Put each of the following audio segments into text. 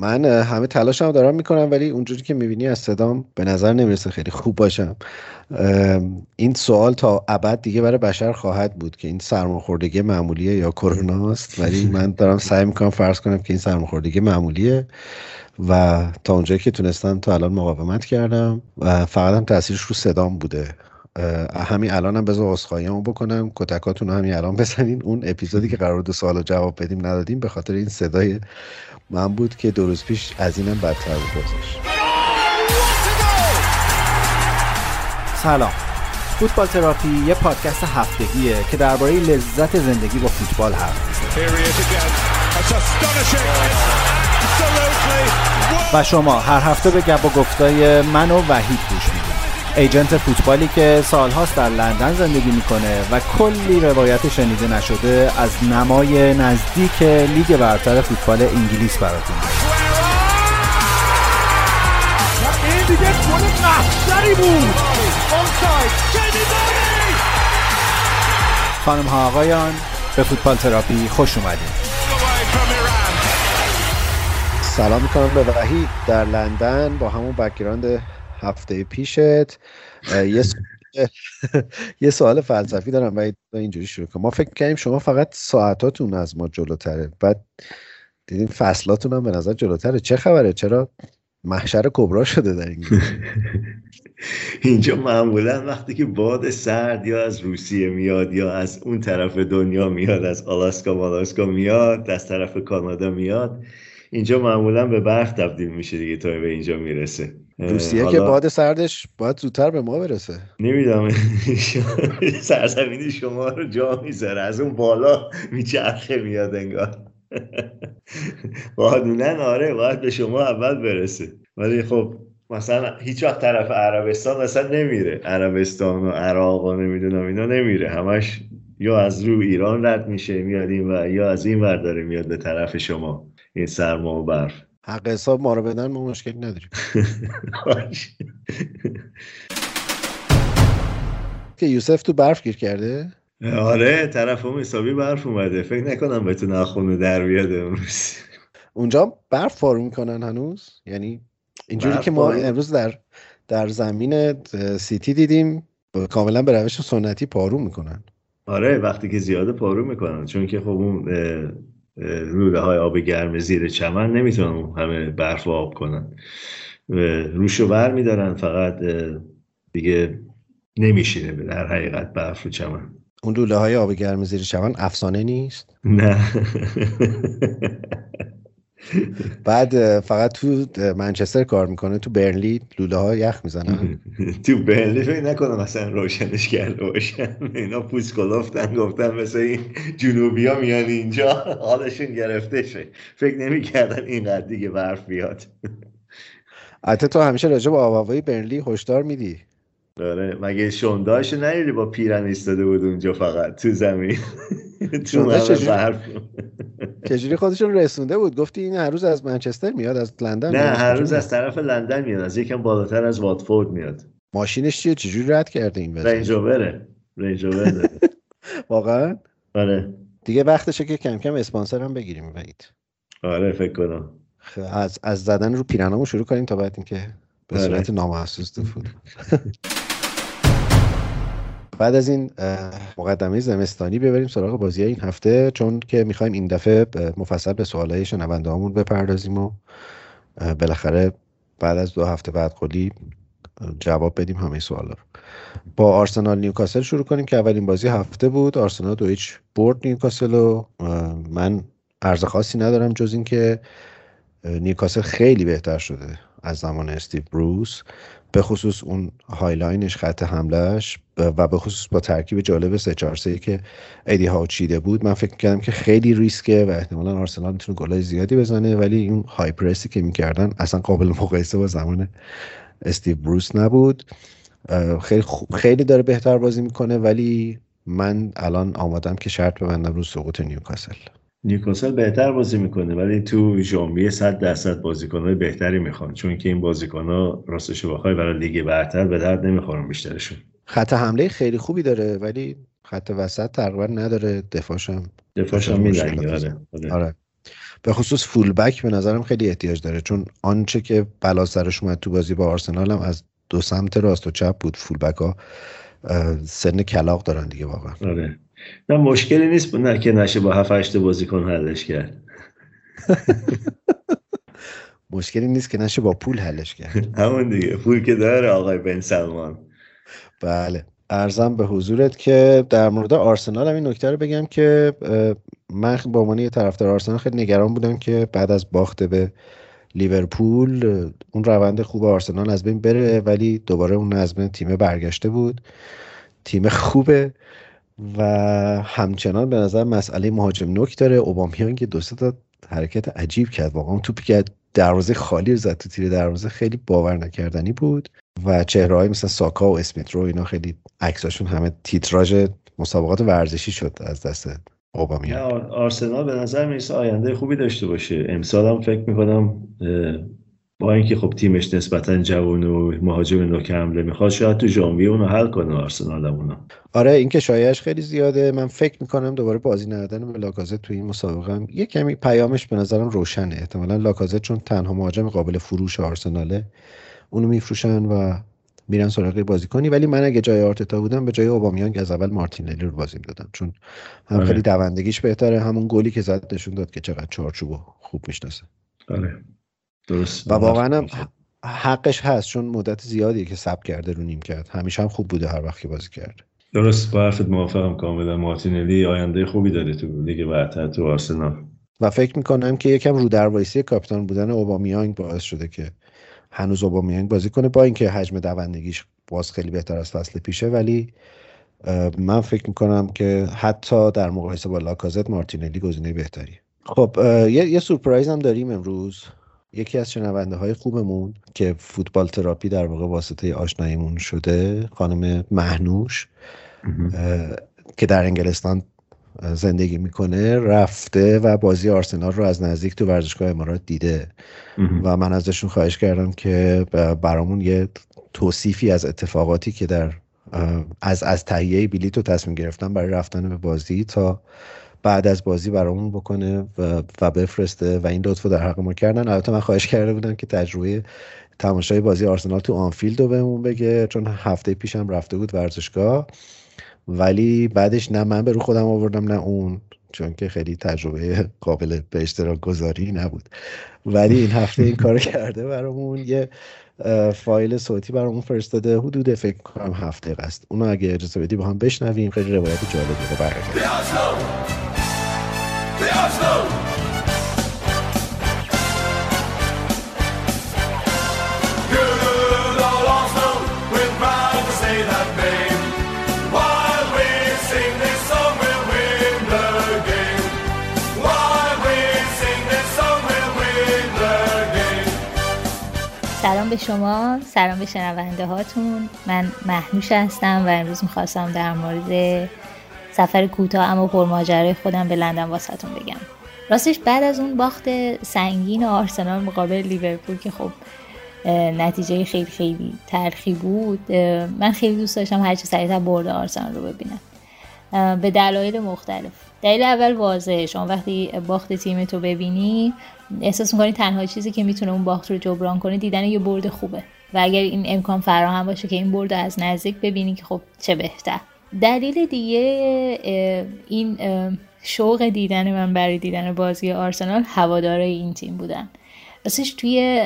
من همه تلاشم دارم می‌کنم ولی اونجوری که می‌بینی از صدام به نظر نمی‌رسه خیلی خوب باشم. این سوال تا ابد دیگه برای بشر خواهد بود که این سرماخوردگی معمولیه یا کروناست ولی من دارم سعی می‌کنم فرض کنم که این سرماخوردگی معمولیه و تا اونجایی که تونستم تا الان مقاومت کردم و فقط هم تاثیرش رو صدام بوده. همین الانم هم بذار اصخاییمو بکنم. کتکاتون رو همین الان بزنین. اون اپیزودی که قرار دو سوال جواب بدیم ندادیم به خاطر این صدای من بود که دو روز پیش از اینم بدتر بود بازش. سلام. فوتبال تراپی یه پادکست هفتگیه که درباره لذت زندگی با فوتبال حرف و شما هر هفته به گپ و گفتای من و وحید گوش می‌دید ایجنت فوتبالی که سالهاست در لندن زندگی می‌کنه و کلی روایت شنیده نشده از نمای نزدیک لیگ برتر فوتبال انگلیس براتون. این دیگه بود. خانم ها آقایان به فوتبال تراپی خوش اومدید. سلام می‌کنم به وحید در لندن با همون background هفته پیشت. یه سوال فلسفی دارم و اینجوری شروع کنم ما فکر کردیم شما فقط ساعتاتون از ما جلوتره. بعد دیدیم فصلاتون هم به نظر جلوتره. چه خبره؟ چرا محشر کبرا شده در این اینجا معمولا وقتی که باد سرد یا از روسیه میاد یا از اون طرف دنیا میاد از آلاسکا مالاسکا میاد از طرف کانادا میاد اینجا معمولا به برف تبدیل میشه دیگه تا به اینجا می‌رسه. روسیه که باد سردش باید زودتر به ما برسه. نمی‌دونم. سرزمین شما رو جا می‌ذاره. از اون بالا میچرخه میاد انگار. بادونن آره باید به شما اول برسه. ولی خب مثلا هیچ وقت طرف عربستان مثلا نمیره. عربستان و عراق و نمی‌دونم اینا نمیره. همش یا از رو ایران رد میشه میاد این و یا از این ور داره میاد به طرف شما. این سرما و برف. حق حساب ما رو بدن ما مشکلی نداریم. که یوسف تو برف گیر کرده؟ آره طرف هم حسابی برف اومده. فکر نکنم بتونه نخونه در بیاد امروز. اونجا برف فارو می‌کنن هنوز؟ یعنی اینجوری که ما امروز در در زمین سیتی دیدیم کاملا به روش سنتی پارو می‌کنن. آره وقتی که زیاده پارو می‌کنن. چون که خب اون روده های آب گرم زیر چمن نمی‌تونن همه برف آب کنن. روشو بر میدارن فقط دیگه نمیشینه در حقیقت برف و چمن. اون لوله های آب گرم زیر چمن افسانه نیست؟ نه. بعد فقط تو منچستر کار می‌کنه. تو برنلی لوله ها یخ می‌زنن. تو برنلی فکر نکنم مثلا روشنش کرده باشن. اینا پوست کلفتن گفتن مثل این جنوبی ها میان اینجا حالشون گرفته شه. فکر نمی‌کردن اینقدر دیگه برف بیاد. حتی تو همیشه راجع به آب برنلی هشدار میدی. داره مگه شونداش نیری با پیرن ایستاده بود اونجا فقط تو زمین؟ تو برف. چجوری خودشون رسونده بود؟ گفتی این هر روز از منچستر میاد از لندن نه هر روز از طرف لندن میاد از یکم بالاتر از واتفورد میاد. ماشینش چیه؟ چجوری رد کرده این رنج رووره رنج واقعا؟ آره. دیگه وقتشه که کم کم اسپانسر هم بگیریم وید آره فکر کنم. از از زدن رو پیرنامو شروع کنیم تا بعد اینکه به آره. صورت نامحسوس تو بعد از این مقدمه زمستانی ببریم سراغ بازی این هفته چون که می‌خوایم این دفعه مفصل به سوالای شنونده همون بپردازیم و بالاخره بعد از دو هفته بعد قلی جواب بدیم همه سوالا رو. با آرسنال نیوکاسل شروع کنیم که اولین بازی هفته بود. آرسنال دو هیچ برد نیوکاسل و من عرض خاصی ندارم جز اینکه نیوکاسل خیلی بهتر شده از زمان استیو بروس. به خصوص اون high line ش خط حملهش و به خصوص با ترکیب جالب 3 4 3 که ادی هاو چیده بود من فکر کردم که خیلی ریسکه و احتمالا آرسنال می‌تونه گلای زیادی بزنه ولی این high press ی که می‌کردن اصلا قابل مقایسه با زمان استیو بروس نبود. خیلی خیلی داره بهتر بازی می‌کنه ولی من الان آمادم که شرط ببندم رو سقوط نیوکاسل. نیوکاسل بهتر بازی می‌کنه ولی تو ژانویه 100 درصد بازیکنهای بهتری می‌خوان چون که این بازیکنها راستش بخوای برای لیگ برتر به درد نمی‌خورن بیشترشون. خط حمله خیلی خوبی داره ولی خط وسط تقریبا نداره دفاعش هم دفاعش هم آره. آره. به خصوص فولبک به نظرم خیلی احتیاج داره چون آنچه که بلا سرش اومد تو بازی با آرسنال هم از دو سمت راست و چپ بود فولبک ها سن کلاق دارن دیگه واقعا. آره. نه مشکلی نیست. نه که نشه با 7 8 بازیکن حلش کرد. مشکلی نیست که نشه با پول حلش کرد. همون دیگه. پول که داره آقای بن سلمان. بله. ارزم به حضورت که در مورد آرسنال هم این نکته رو بگم که من به عنوان یه طرفدار آرسنال خیلی نگران بودم که بعد از باخته به لیورپول اون روند خوب آرسنال از بین بره ولی دوباره اون نظم تیم برگشته بود. تیم خوبه. و همچنان به نظر مسئله مهاجم نوک داره. اوبامیان که دو تا حرکت عجیب کرد. واقعا توپی که دروازه خالی رو زد تو تیر دروازه خیلی باور نکردنی بود. و چهره های مثل ساکا و اسمیت رو اینا خیلی عکساشون همه تیتراژ مسابقات ورزشی شد از دست اوبامیان آرسنال به نظر می‌رسه آینده خوبی داشته باشه. امسال هم فکر می‌کنم با اینکه خب تیمش نسبتا جوان و مهاجم نوک حمله می‌خواد شاید تو ژانویه اونو حل کنه آرسنال اونو آره این که شایعش خیلی زیاده. من فکر می‌کنم دوباره بازی ندادن به لاکازت تو این مسابقه هم یه کمی پیامش به نظرم روشنه. احتمالا لاکازت چون تنها مهاجم قابل فروش آرسناله اونو میفروشن و میرن سراغ بازیکنی. ولی من اگه جای آرتتا بودم به جای اوبامیانگ از اول مارتینلی رو بازی دادم. چون هم آره. خیلی دوندگیش بهتره همون گلی که زد نشون داد که چقدر چارچوبو خوب می‌شناسه. آره. درست. و واقعا هم حقش هست چون مدت زیادیه که سب کرده رو نیم کرد. همیشه هم خوب بوده هر وقت که بازی کرده درست. با حرفت موافقم کاملا. مارتینلی آینده خوبی داره تو لیگ برتر تو آرسنال. و فکر می‌کنم که یکم رو دروایسی کاپیتان بودن اوبامیانگ باعث شده که هنوز اوبامیانگ بازی کنه با اینکه حجم دوندگیش باز خیلی بهتر از فصل پیشه. ولی من فکر می‌کنم که حتی در مقایسه با لاکازت مارتینلی گزینه بهتری. خب یه, یه سورپرایز هم داریم امروز. یکی از شنونده های خوبمون که فوتبال تراپی در واقع واسطه آشناییمون شده خانم محنوش که در انگلستان زندگی می‌کنه رفته و بازی آرسنال رو از نزدیک تو ورزشگاه امارات دیده. و من ازشون خواهش کردم که برامون یه توصیفی از اتفاقاتی که در از از تهیه بلیط رو تصمیم گرفتن برای رفتن به بازی تا بعد از بازی برامون بکنه و, و بفرسته و این لطفو در حق ما کردن. البته من خواهش کرده بودم که تجربه تماشای بازی آرسنال تو آنفیلد رو بهمون بگه چون هفته پیشم رفته بود ورزشگاه. ولی بعدش نه من به رو خودم آوردم نه اون چون که خیلی تجربه قابل به اشتراک گذاری نبود. ولی این هفته این کار کرده برامون. یه فایل صوتی برامون فرستاده. حدود فکر کنم هفته است اونو اگه اجازه بدی با هم بشنویم. خیلی روایت جالبی رو برگردیم سلام به شما سلام به شنونده هاتون. من محنوش هستم و امروز می‌خواستم در مورد سفر کوتاه اما پرماجرای خودم به لندن واسهتون بگم. راستش بعد از اون باخت سنگین آرسنال مقابل لیورپول که خب نتیجه خیلی خیلی تلخی بود. من خیلی دوست داشتم هرچی سریعتر برد آرسنال رو ببینم. به دلایل مختلف. دلیل اول واضحه. شما وقتی باخت تیم تو ببینی احساس می‌کنی تنها چیزی که می‌تونه اون باخت رو جبران کنه دیدن یه برد خوبه. و اگر این امکان فراهم باشه که این برد از نزدیک ببینی که خب چه بهتر. دلیل دیگه این شوق دیدن من برای دیدن بازی آرسنال هوادارای این تیم بودن. راستش توی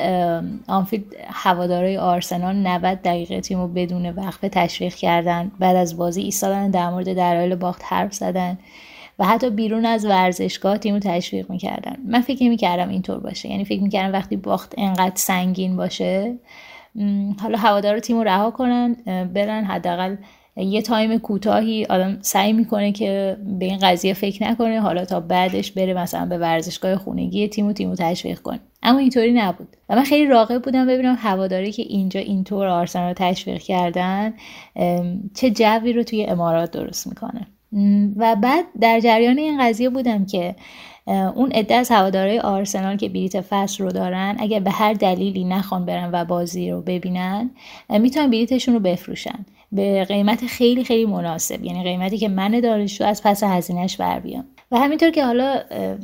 آنفیلد هوادارای آرسنال 90 دقیقه تیم رو بدون وقفه تشویق کردن. بعد از بازی ایستادن در مورد دلایل باخت حرف زدن و حتی بیرون از ورزشگاه تیم رو تشویق می‌کردن. من فکر می‌کردم اینطور باشه. یعنی فکر می‌کردم وقتی باخت انقدر سنگین باشه حالا هوادار تیم رو رها کنن برن حداقل یه تایم کوتاهی آدم سعی می‌کنه که به این قضیه فکر نکنه حالا تا بعدش بره مثلا به ورزشگاه خونگی تیم و تیم رو تشویق کنه. اما اینطوری نبود. و من خیلی راقب بودم ببینم هواداری که اینجا اینطور آرسنال تشویق کردن چه جوی رو توی امارات درست می‌کنه. و بعد در جریان این قضیه بودم که اون عده از هوادارهای آرسنال که بلیت فصل رو دارن اگر به هر دلیلی نخوان برن و بازی رو ببینن می‌تونن بلیتشون رو بفروشن. به قیمت خیلی خیلی مناسب. یعنی قیمتی که من دانشجو از پس هزینهش بر بیام. و همینطور که حالا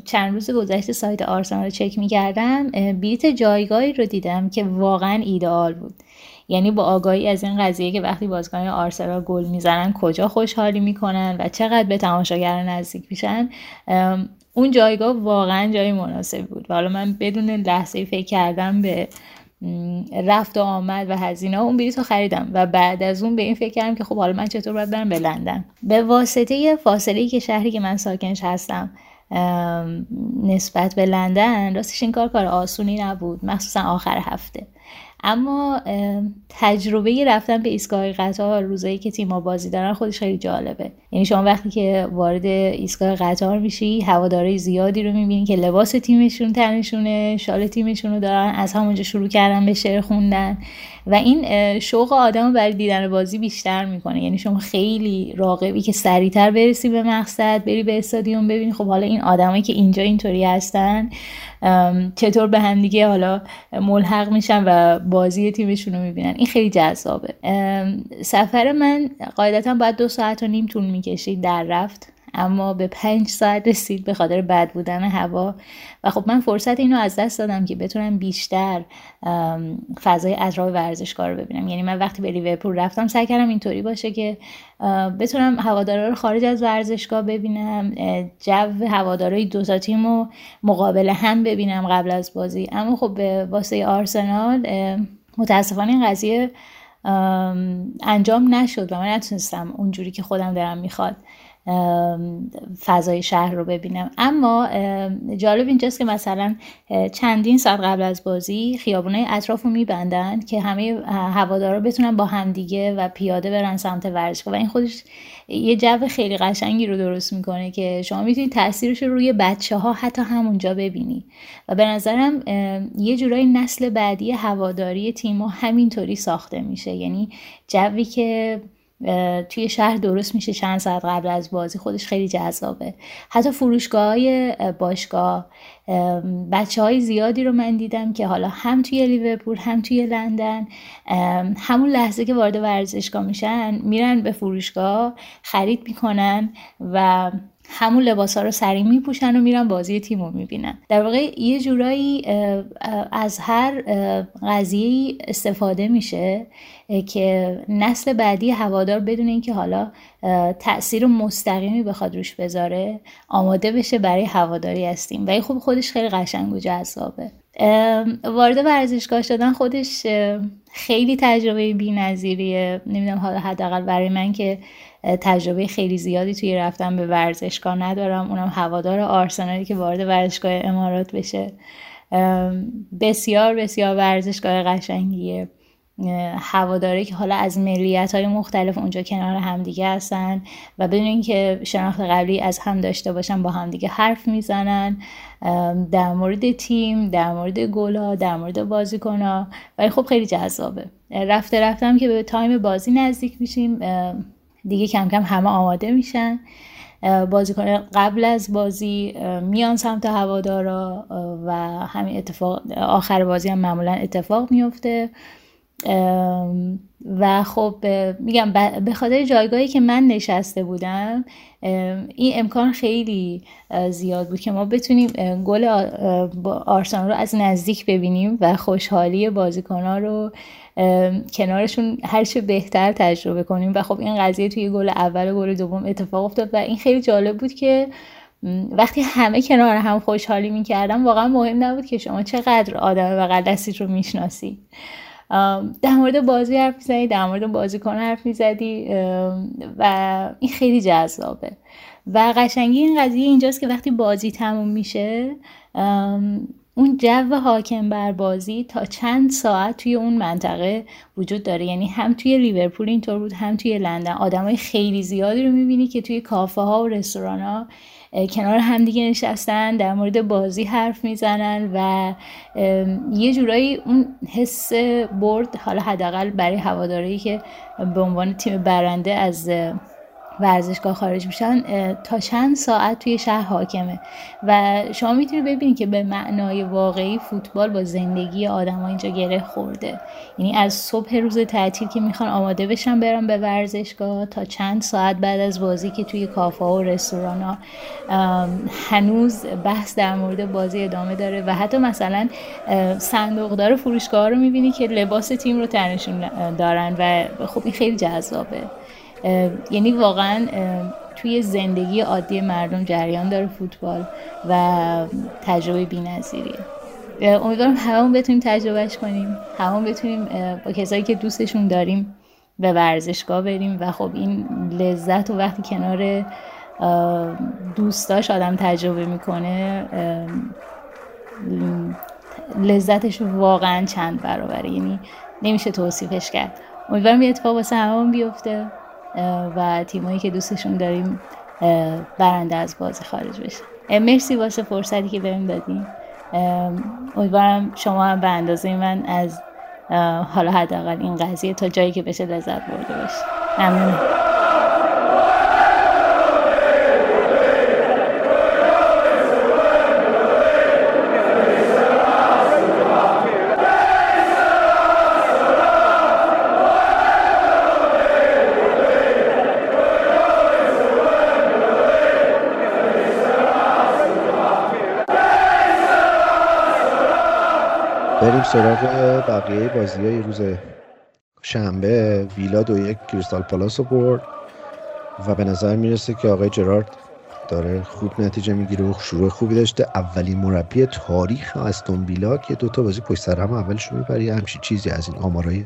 چند روز گذشته سایت آرسنال رو چک می‌کردم بیت جایگاهی رو دیدم که واقعا ایدئال بود. یعنی با آگاهی از این قضیه که وقتی بازیکن آرسنال گل می‌زنن کجا خوشحالی می‌کنن و چقدر به تماشاگر نزدیک میشن اون جایگاه واقعا جای مناسب بود. و حالا من بدون لحظه فکر کردم به رفت و آمد و هزینه اون بلیط رو خریدم. و بعد از اون به این فکر کردم که خب حالا من چطور باید برم به لندن. به واسطه فاصله که شهری که من ساکنش هستم نسبت به لندن راستش این کار کار آسونی نبود. مخصوصا آخر هفته. اما تجربه رفتن به ایستگاه قطار روزایی که تیم‌ها بازی دارن خودش خیلی جالبه. یعنی شما وقتی که وارد ایستگاه قطار میشی هوادارای زیادی رو می‌بینی که لباس تیمشون تنشونه شال تیمشون رو دارن از همونجا شروع کردن به شعر خوندن. و این شوق آدم برای دیدن بازی بیشتر می‌کنه. یعنی شما خیلی راقبی که سریعتر برسی به مقصد بری به استادیوم ببینی. خب حالا این آدمایی که اینجا اینطوری هستن چطور به هم دیگه حالا ملحق میشن و بازی تیمشون رو می‌بینن. این خیلی جذابه. سفر من قاعدتا باید دو ساعت و نیم طول می‌کشید در رفت اما به پنج ساعت رسید به خاطر بد بودن هوا. و خب من فرصت اینو از دست دادم که بتونم بیشتر فضای اطراف ورزشگاه رو ببینم. یعنی من وقتی به لیورپول رفتم سعی کردم اینطوری باشه که بتونم هوادارا رو خارج از ورزشگاه ببینم جو هوادارای دو تا تیم رو مقابل هم ببینم قبل از بازی. اما خب به واسه آرسنال متاسفانه این قضیه انجام نشد و من نتونستم اونجوری که خودم دارم می‌خواد. فضای شهر رو ببینم. اما جالب اینجاست که مثلا چندین ساعت قبل از بازی خیابونای اطراف رو میبندن که همه هوادارا بتونن با همدیگه و پیاده برن سمت ورزشگاه و این خودش یه جو خیلی قشنگی رو درست می‌کنه که شما می‌تونید تاثیرش رو روی بچه ها حتی همونجا ببینی. و به نظرم یه جورایی نسل بعدی هواداری تیم همینطوری ساخته میشه. یعنی جوی که توی شهر درست میشه چند ساعت قبل از بازی خودش خیلی جذابه. حتی فروشگاه های باشگاه بچه های زیادی رو من دیدم که حالا هم توی لیورپول هم توی لندن همون لحظه که وارد ورزشگاه میشن میرن به فروشگاه خرید می‌کنن و همون لباس ها رو سریع میپوشن و میرن بازی تیم رو می‌بینن. در واقع یه جورایی از هر قضیه استفاده میشه که نسل بعدی هوادار بدون اینکه حالا تاثیر مستقیمی بخواد روش بذاره آماده بشه برای هواداری هستیم و خوب خودش خیلی قشنگ و جذابه. وارد ورزشگاه شدن خودش خیلی تجربه بی‌نظیریه. نمی‌دونم حالا حداقل برای من که تجربه خیلی زیادی توی رفتن به ورزشگاه ندارم. اونم هوادار آرسنالی که وارد ورزشگاه امارات بشه. بسیار بسیار ورزشگاه قشنگیه. هواداره که حالا از ملیت های مختلف اونجا کنار همدیگه هستن و بدون اینکه شناخت قبلی از هم داشته باشن با همدیگه حرف می‌زنن. در مورد تیم در مورد گلا در مورد بازیکن ولی خب خیلی جذابه. رفته رفتم که به تایم بازی نزدیک میشیم. دیگه کم کم همه آماده میشن. بازیکن قبل از بازی میان سمت هوادارا و همین اتفاق آخر بازی هم معمولا اتفاق میفته. و خب میگم به خاطر جایگاهی که من نشسته بودم این امکان خیلی زیاد بود که ما بتونیم گل آرسنال رو از نزدیک ببینیم و خوشحالی بازیکنها رو کنارشون هرچه بهتر تجربه کنیم. و خب این قضیه توی گل اول و گل دوم اتفاق افتاد و این خیلی جالب بود که وقتی همه کنار هم خوشحالی می‌کردم واقعا مهم نبود که شما چقدر آدم بغل دستید رو می‌شناسی. در مورد بازی حرف می‌زدی در مورد بازیکن حرف می‌زدی و این خیلی جذابه. و قشنگی این قضیه اینجاست که وقتی بازی تموم میشه اون جو حاکم بر بازی تا چند ساعت توی اون منطقه وجود داره. یعنی هم توی لیورپول اینطور بود هم توی لندن. آدمای خیلی زیادی رو می‌بینی که توی کافه ها و رستوران ها کنار همدیگه نشستن در مورد بازی حرف می‌زنن و یه جورایی اون حس برد حالا حداقل برای هواداری که به عنوان تیم برنده از ورزشگاه خارج میشن تا چند ساعت توی شهر حاکمه. و شما می‌تونید ببینید که به معنای واقعی فوتبال با زندگی آدم اینجا گره خورده. یعنی از صبح روز تعطیل که می‌خوان آماده بشن برن به ورزشگاه تا چند ساعت بعد از بازی که توی کافه و رستوران ها هنوز بحث در مورد بازی ادامه داره. و حتی مثلا صندوقدار فروشگاه رو می‌بینی که لباس تیم رو تنشون دارن و خب این خیلی جذابه. یعنی واقعا توی زندگی عادی مردم جریان داره فوتبال و تجربه بی‌نظیریه. امیدوارم همون بتونیم تجربهش کنیم همون بتونیم با کسایی که دوستشون داریم به ورزشگاه بریم و خب این لذت و وقتی کنار دوستاش آدم تجربه می‌کنه لذتش واقعا چند برابره. یعنی نمیشه توصیفش کرد. امیدوارم یه اتفاق واسه همون بیفته. و تیمایی که دوستشون داریم برنده از بازی خارج بشه. مرسی واسه فرصتی که بهم دادیم امیدوارم شما هم به اندازه من از حالا حداقل این قضیه تا جایی که بشه لذت برده باشید. ممنونم. سراغ بقیه بازی های روز شنبه. ویلا دو یک کریستال پالاس رو برد و به نظر می‌رسه که آقای جرارد داره خوب نتیجه می‌گیره و شروع خوبی داشته. اولین مربی تاریخ استون ویلا که دوتا بازی پشت سر هم اولش می‌بری. همچین چیزی از این آمارای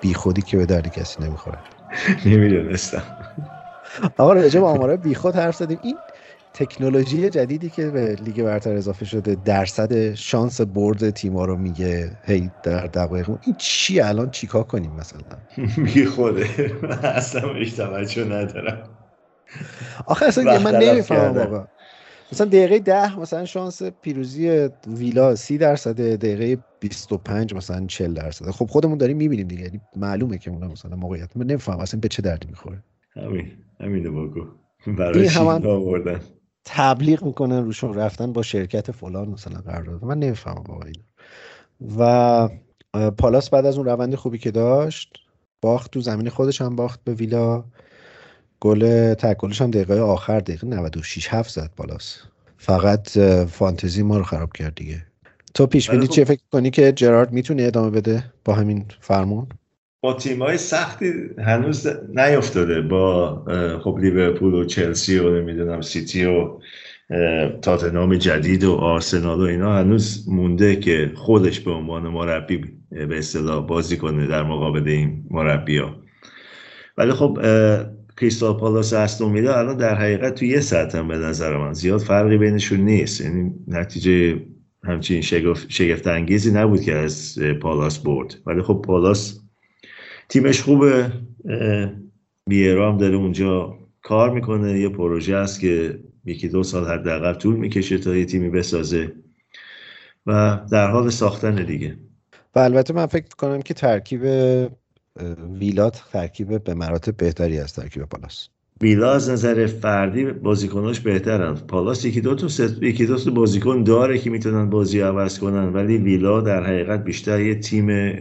بیخودی که به درد کسی نمی‌خوره. نمی‌دونستم. آقا راجع به آمارای بیخود حرف زدیم. این تکنولوژی جدیدی که به لیگ برتر اضافه شده درصد شانس برد تیما رو میگه هی در دقایق. این چی؟ الان چیکار کنیم مثلا؟ بی خوده. اصلا بهش توجه ندارم. آخه اصلا من نمی‌فهمم واقعا مثلا دقیقه ده مثلا شانس پیروزی ویلا سی درصد دقیقه 25 مثلا 40 درصد. خب خودمون داریم می‌بینیم دیگه. یعنی معلومه که اون مثلا موقعیت. من نمیفهم اصلا به چه دردی می‌خوره؟ همین. همینو بگو. برای آوردن؟ تبلیغ می‌کنن روشون رفتن با شرکت فلان مثلا قرارداد. من نمی‌فهمم واقعا و پالاس بعد از اون روند خوبی که داشت باخت تو زمین خودش هم باخت به ویلا. گل تکلش هم دقیقه آخر دقیقه 96 7 زد پالاس. فقط فانتزی ما رو خراب کرد دیگه. تو پیش بینی چه فکر کنی که جرارد می‌تونه ادامه بده با همین فرمون؟ با تیمای سختی هنوز نیفتاده با خب لیورپول و چلسی و نمی‌دونم سیتی و تاتنام جدید و آرسنال و اینا هنوز مونده که خودش به عنوان مربی به اصطلاح بازی کنه در مقابل این مربی ها ولی خب کریستال پالاس استون ویلا الان در حقیقت تو یه سطح هم به نظر من. زیاد فرقی بینشون نیست. یعنی نتیجه همچین شگفت انگیزی نبود که از پالاس برد. ولی خب پالاس تیمش خوبه؟ بیرام داره اونجا کار می‌کنه. یه پروژه است که یکی دو سال حداقل طول می‌کشه تا یه تیمی بسازه و در حال ساختن دیگه. و البته من فکر کنم که ترکیب ویلات ترکیب به مراتب بهتری از ترکیب پالاس. ویلا از نظر فردی بازیکناش بهترن. پالاس یکی دو تا یکی دو تا بازیکن داره که می‌تونن بازی عوض کنن ولی ویلا در حقیقت بیشتر یه تیم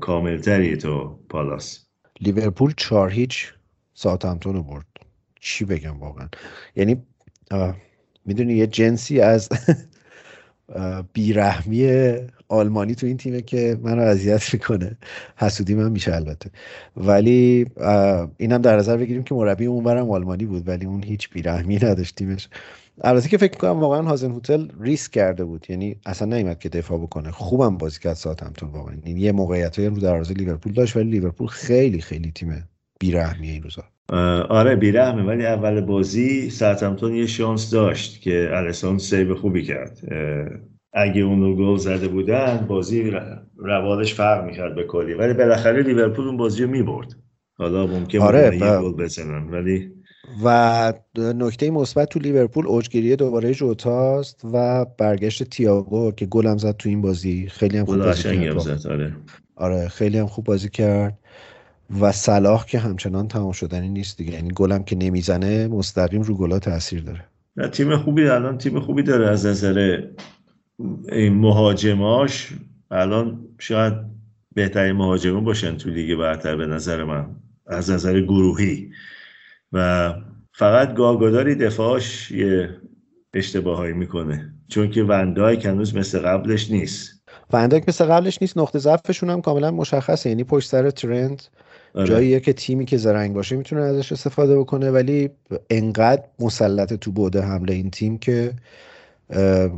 کاملتری تو پالاس. لیورپول چهار هیچ ساعتمتون رو برد. چی بگم واقعا؟ یعنی می‌دونی یه جنسی از بیرحمی آلمانی تو این تیمه که منو اذیت می‌کنه. حسودی من میشه البته. ولی اینم در نظر بگیریم که مربی اونورم آلمانی بود ولی اون هیچ بیرحمی نداشت تیمش. البته که فکر کنم واقعا هازن هتل ریسک کرده بود. یعنی اصلا نیومد که دفاع بکنه. خوبم بازی کرد ساعت همتون واقعا. یعنی یه موقعیت رو دروازه لیورپول داشت ولی لیورپول خیلی خیلی تیم بیرحمیه این روزا. آره بیرحمه ولی اول بازی ساوثهمپتون یه شانس داشت که آلیسون save خوبی کرد. اگه اون رو گل زده بودن بازی روالش فرق می‌کرد به کلی. ولی بالاخره لیورپول اون بازی رو می‌برد. حالا ممکن آره یه گل بزنن ولی و نکته مثبت تو لیورپول اوجگیری دوباره جوتاست و برگشت تییاگو که گل هم زد تو این بازی. خیلی هم خوب بازی کرد. آره. آره خیلی هم خوب بازی کرد. و صلاح که همچنان تمام شدنی نیست دیگه. یعنی گلم که نمی‌زنه مستقیم رو گلا تاثیر داره. نه تیم خوبی الان تیم خوبی داره از نظر مهاجماش. الان شاید بهترین مهاجمون باشن تو لیگ برتر به نظر من از نظر گروهی. و فقط گاگاداری دفاعش یه اشتباهایی می‌کنه چون که وندای هنوز مثل قبلش نیست. وندایک مثل قبلش نیست نقطه ضعفشون هم کاملا مشخصه. یعنی پشت سر ترند آره. جاییه که تیمی که زرنگ باشه می‌تونه ازش استفاده بکنه ولی انقدر مسلط تو بوده حمله این تیم که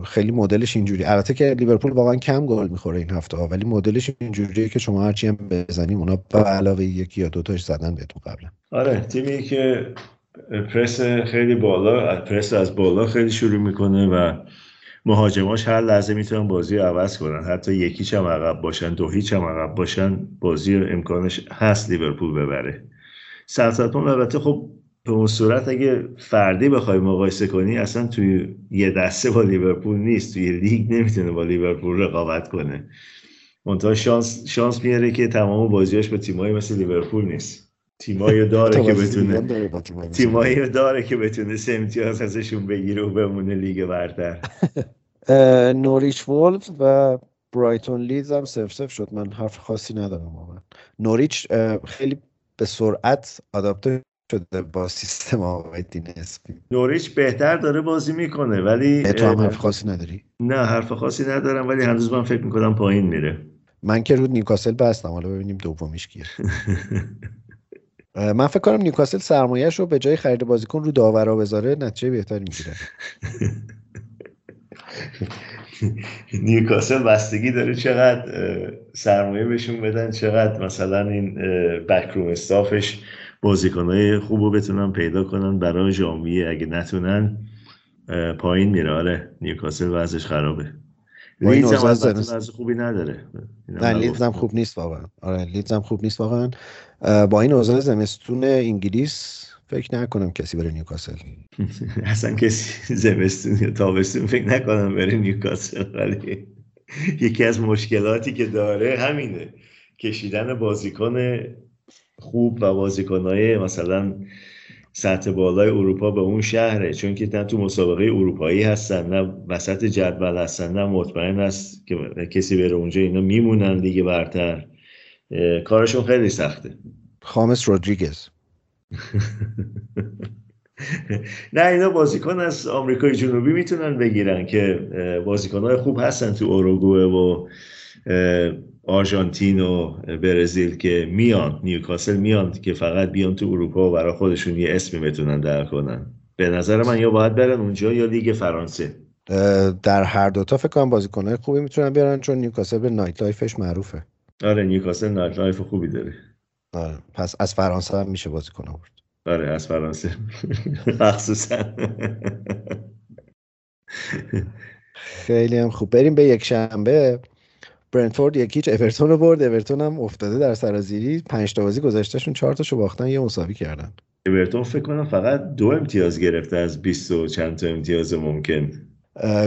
خیلی مدلش اینجوری البته که لیورپول واقعا کم گل می‌خوره این هفته ها ولی مدلش اینجوریه که شما هرچی هم بزنیم اونا به علاوه یکی یا دوتاش زدن بهتون قبلا آره تیمی که پرس خیلی بالا پرس از بالا خیلی شروع می‌کنه و مهاجماش هر لحظه می‌تونن بازی رو عوض کنن. حتی یک هیچ هم عقب باشن دو هیچ هم عقب باشن بازی امکانش هست لیورپول ببره. ساوثهمپتون البته خب به اون صورت اگه فردی بخوای مقایسه کنی اصلا توی یه دسته با لیورپول نیست. توی لیگ نمی‌تونه با لیورپول رقابت کنه. منتها شانس شانس میاره که تمام بازیاش به تیمایی مثل لیورپول نیست. تیمایی داره که بتونه تیمایی داره که بتونه سه امتیاز ازشون بگیره و بمونه لیگ برتر. نوریچ وولف و برایتون لیدز هم صفر صفر شد. من حرف خاصی ندارم واقعا. نوریچ خیلی به سرعت آداپته شده با سیستم آقای دین اسمیت نوریچ بهتر داره بازی می‌کنه ولی تو هم حرف خاصی نداری؟ نه حرف خاصی ندارم ولی هنوز من فکر می‌کنم پایین میره. من که رو نیوکاسل بستم حالا ببینیم دومیش کیه. من فکر کنم نیوکاسل سرمایهش رو به جای خرید بازیکن رو داورا بذاره نتیجه بهتری می‌گیره. نیوکاسل بستگی داره چقدر سرمایه بهشون بدن چقدر مثلا این backroom staff ش بازیکنهای خوب رو بتونن پیدا کنن برای ژانویه اگه نتونن پایین میره. آره نیوکاسل وضعش خرابه. لیدز هم از خوبی نداره. نه لیدز هم خوب نیست واقعا. آره لیدز هم خوب نیست واقعا. با این اوضاع زمستون انگلیس فکر نکنم کسی بره نیوکاسل. اصلا کسی زمستون یا تابستون فکر نکنم بره نیوکاسل ولی یکی از مشکلاتی که داره همینه. کشیدن بازیکن خوب و بازیکنهای مثلا سطح بالای اروپا به اون شهره چون که نه تو مسابقه اروپایی هستن نه وسط جدول هستن نه مطمئن است که کسی بره اونجا اینا میمونن دیگه برتر. کارشون خیلی سخته. خامس رودریگز. نه اینا بازیکن از آمریکای جنوبی می‌تونن بگیرن که بازیکنهای خوب هستن تو اوروگوه و آرژانتین و برزیل که میان نیوکاسل میان که فقط بیان تو اروپا و برای خودشون یه اسمی بتونن در کنن. به نظر من یا باید برن اونجا یا لیگ فرانسه. در هر دوتا فکر کنم بازیکنهای خوبی می‌تونن بیارن چون نیوکاسل به nightlife ش معروفه. آره نیوکاسل nightlife خوبی داره. آره. پس از فرانسه هم میشه بازیکن آورد. آره از فرانسه. مخصوصا. خیلی هم خوب. بریم به یک شنبه. برنتفورد یک هیچ اورتون رو برد اورتون هم افتاده در سرازیری. پنج تا بازی گذشتهشون چهار تاشو باختن یه مساوی کردن. اورتون فکر کنم فقط دو امتیاز گرفته از 20 و چند تا امتیاز ممکن.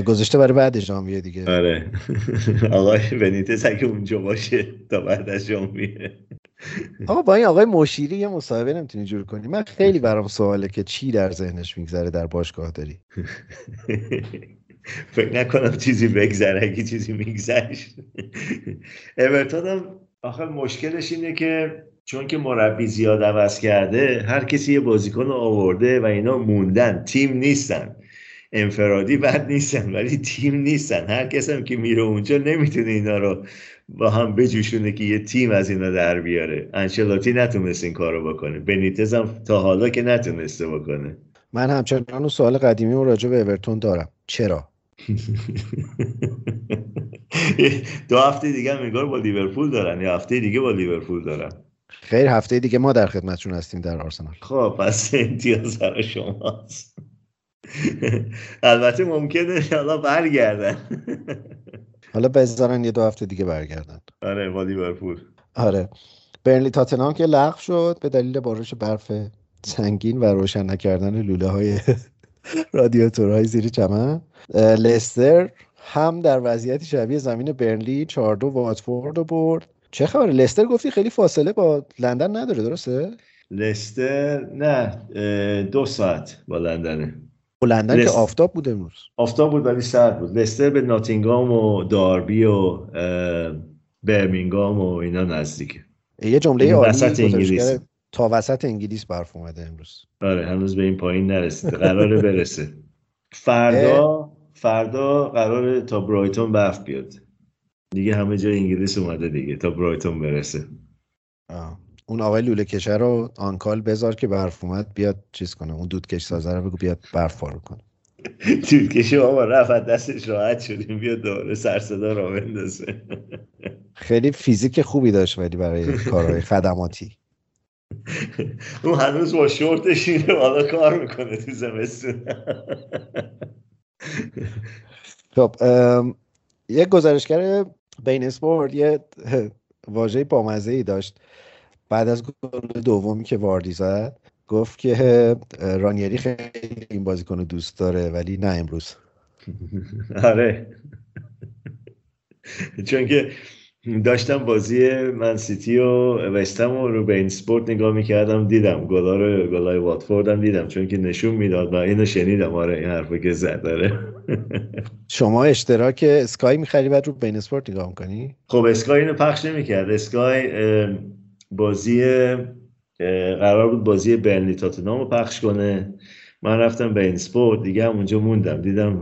گذاشته برای بعد ژانویه دیگه. آره. آقای بنیتس اگه اونجا باشه تا بعد از ژانویه. آقا با این آقای مشیری یه مصاحبه نمی‌تونی جور کنی. من خیلی برام سواله که چی در ذهنش میگذره در باشگاه داری. فکر نکنم چیزی بگذره اگه چیزی میگذشت. اورتون هم آخه مشکلش اینه که چون که مربی زیاد عوض کرده هر کسی یه بازیکن آورده و اینا موندن تیم نیستن. انفرادی بد نیستن ولی تیم نیستن. هر کس هم که میره اونجا نمی‌تونه اینا رو با هم بجوشونه که یه تیم از اینا در بیاره. انشلاتی نتونست این کارو بکنه. بنیتز هم تا حالا که نتونسته بکنه. من همچنان اون سوال قدیمی رو راجع به اورتون دارم. چرا؟ دو هفته دیگه هم با لیورپول دارن یا هفته دیگه با لیورپول دارن. خیر هفته دیگه ما در خدمتشون هستیم در آرسنال. خب پس امتیاز برای شماست. البته ممکنه حالا برگردن. حالا بذارن یه دو هفته دیگه برگردن. آره با لیورپول. آره. برنلی تاتنهام که لغو شد به دلیل بارش برف سنگین و روشن نکردن لوله های رادیاتورهای زیر چمن. لستر هم در وضعیتی شبیه زمین برنلی 4 دو واتفورد رو برد. چه خبر لستر گفتی خیلی فاصله با لندن نداره درسته؟ لستر نه دو ساعت با لندنه. با لندن که آفتاب بود امروز. آفتاب بود ولی سرد بود. لستر به ناتینگام و داربی و برمینگام و اینا نزدیکه. یه جمله عالی تا وسط انگلیس برف اومده امروز. آره هنوز به این پایین نرسیده. قراره برسه. فردا فردا قراره تا برایتون برف بیاد. دیگه همه جای انگلیس اومده دیگه تا برایتون برسه. آه. اون آقای لوله کشه رو آنکال بذار که برف اومد بیاد چیز کنه. اون دودکش سازه رو بگو بیاد برف فارو کنه. دودکشی بابا رفت دستش راحت شدیم. بیاد دوباره سرصدا را بندازه. خیلی فیزیک خوبی داشت ولی برای کارهای خدماتی. اون هنوز با شورتش اینه حالا کار می‌کنه تو زمستون. خب یک گزارشگر بین اسپورت یه واژه بامزه ای داشت. بعد از گل دومی که واردی زد گفت که رانیری خیلی این بازیکن دوست داره ولی نه امروز. آره. چون که داشتم بازی من سیتی و وستم و رو به این سپورت نگاه می‌کردم دیدم گلا رو گلای واتفوردم دیدم چون که نشون می‌داد. و اینو شنیدم آره این حرفو که زد داره شما اشتراک اسکای می‌خری بعد رو بین اسپورت نگاه می‌کنی؟ خب اسکای اینو پخش نمی‌کرد. اسکای بازی قرار بود بازی برنلی تاتنام رو پخش کنه. من رفتم به این سپورت دیگه هم اونجا موندم. دیدم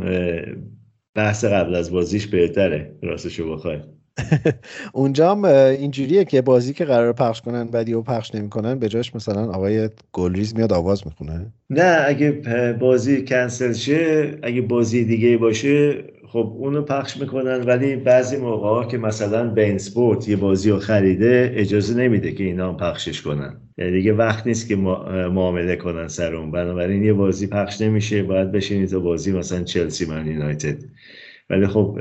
بحث قبل از بازیش بهتره راستشو بخوای. اونجا هم اینجوریه که بازی که قرار پخش کنن بعدی و پخش نمی‌کنن به جاش مثلا آقای گلریز میاد آواز می‌خونه. نه اگه بازی کنسل شه اگه بازی دیگه باشه خب اونو پخش می‌کنن. ولی بعضی موقع ها که مثلا بین سپورت یه بازی رو خریده اجازه نمیده که اینا پخشش کنن. یعنی دیگه وقت نیست که معامله کنن سر اون. بنابراین یه بازی پخش نمیشه باید بشینید تا بازی مثلا چلسی من یونایتد. ولی خب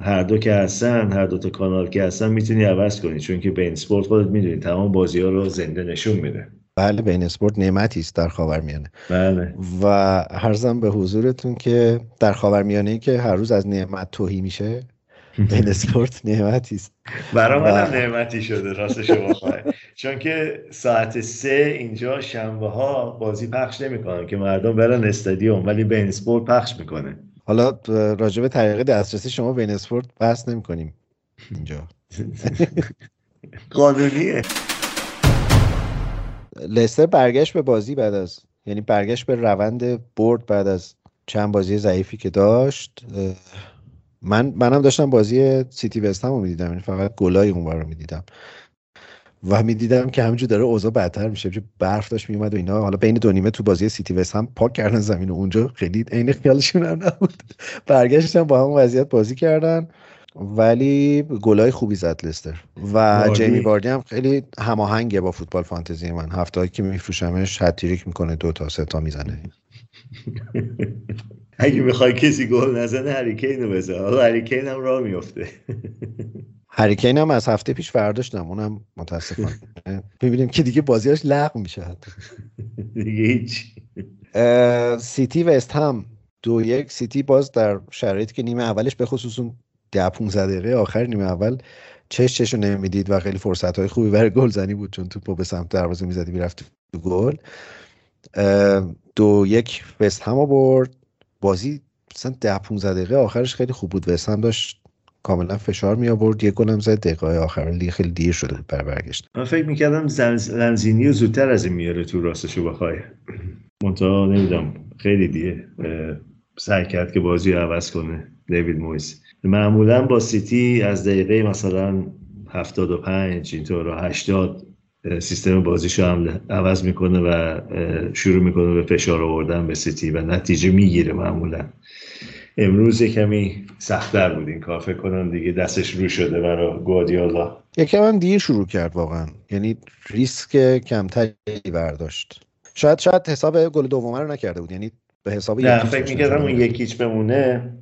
هر دو که هستن هر دو تا کانال که هستن می‌تونی عوض کنی چون که بین سپورت خودت می‌دونی تمام بازی ها رو زنده نشون میده. بله بین اسپورت نعمتی است در خاورمیانه. بله. و هرزم به حضورتون که در خاورمیانه ای که هر روز از نعمت توهی میشه بین اسپورت نعمتی است. برای من هم نعمتی شده راستش بخوای چون که ساعت سه اینجا شنبه ها بازی پخش نمی‌کنن که مردم برن استادیوم ولی بین اسپورت پخش می‌کنه. حالا راجع به طریق دسترسی شما بین اسپورت بحث نمی‌کنیم اینجا. قانونیه. لستر برگشت به بازی بعد از یعنی برگشت به روند برد بعد از چند بازی ضعیفی که داشت من منم داشتم بازی سیتی وستهم رو می‌دیدم یعنی فقط گلای اون رو می‌دیدم. و می‌دیدم که همینجور داره اوضاع بدتر میشه. برف داشت میومد و اینا. حالا بین دو نیمه تو بازی سیتی وست هم پاک کردن زمین و اونجا خیلی عین خیالشون هم نبود. برگشتن با هم وضعیت بازی کردن. ولی گلای خوبی زد لستر. و جیمی واردی هم خیلی هماهنگه با فوتبال فانتزی من. هفته که میفروشمش هتریک می‌کنه دو تا سه تا می‌زنه. اگه می‌خوای کسی گل نزنه هریکین رو بزن. حالا هریکین هم راه میفته هریکین هم از هفته پیش فرداشتم اونم متاسفانه. می‌بینیم که دیگه بازیاش لغو میشه دیگه هیچ. سیتی وست هم دو یک. سیتی باز در شرایطی که نیمه اولش به خصوص اون ده 15 دقیقه آخر نیمه اول چش چشو نمی‌دید و خیلی فرصت های خوبی برای گل زنی بود چون توپو به سمت دروازه می‌زدی می‌رفت تو گل. دو یک وست هم آورد بازی مثلا ده 15 دقیقه آخرش خیلی خوب بود. وست هم داشت کاملا فشار می آورد یک گلم زد. دقیقه آخر لیگ خیلی دیر شده بود بر برگشت من فکر می‌کردم لنزینی زودتر از این میاره تو راستشو بخوای منتها نمی‌دونم. خیلی دیگه سعی کرد که بازی رو عوض کنه. دیوید مویس. معمولا با سیتی از دقیقه مثلا 75 اینطور 80 سیستم بازیشو هم عوض می‌کنه و شروع می‌کنه به فشار آوردن به سیتی و نتیجه می‌گیره معمولا. امروز کمی سختتر بود این کار فکر کنم دیگه دستش رو شده برای گوادیالا. یکم هم دیر شروع کرد واقعا. یعنی ریسک کمتری برداشت. شاید شاید حساب گل دومه رو نکرده بود. یعنی به حساب نه فکر می‌کردم اون یکیچ بمونه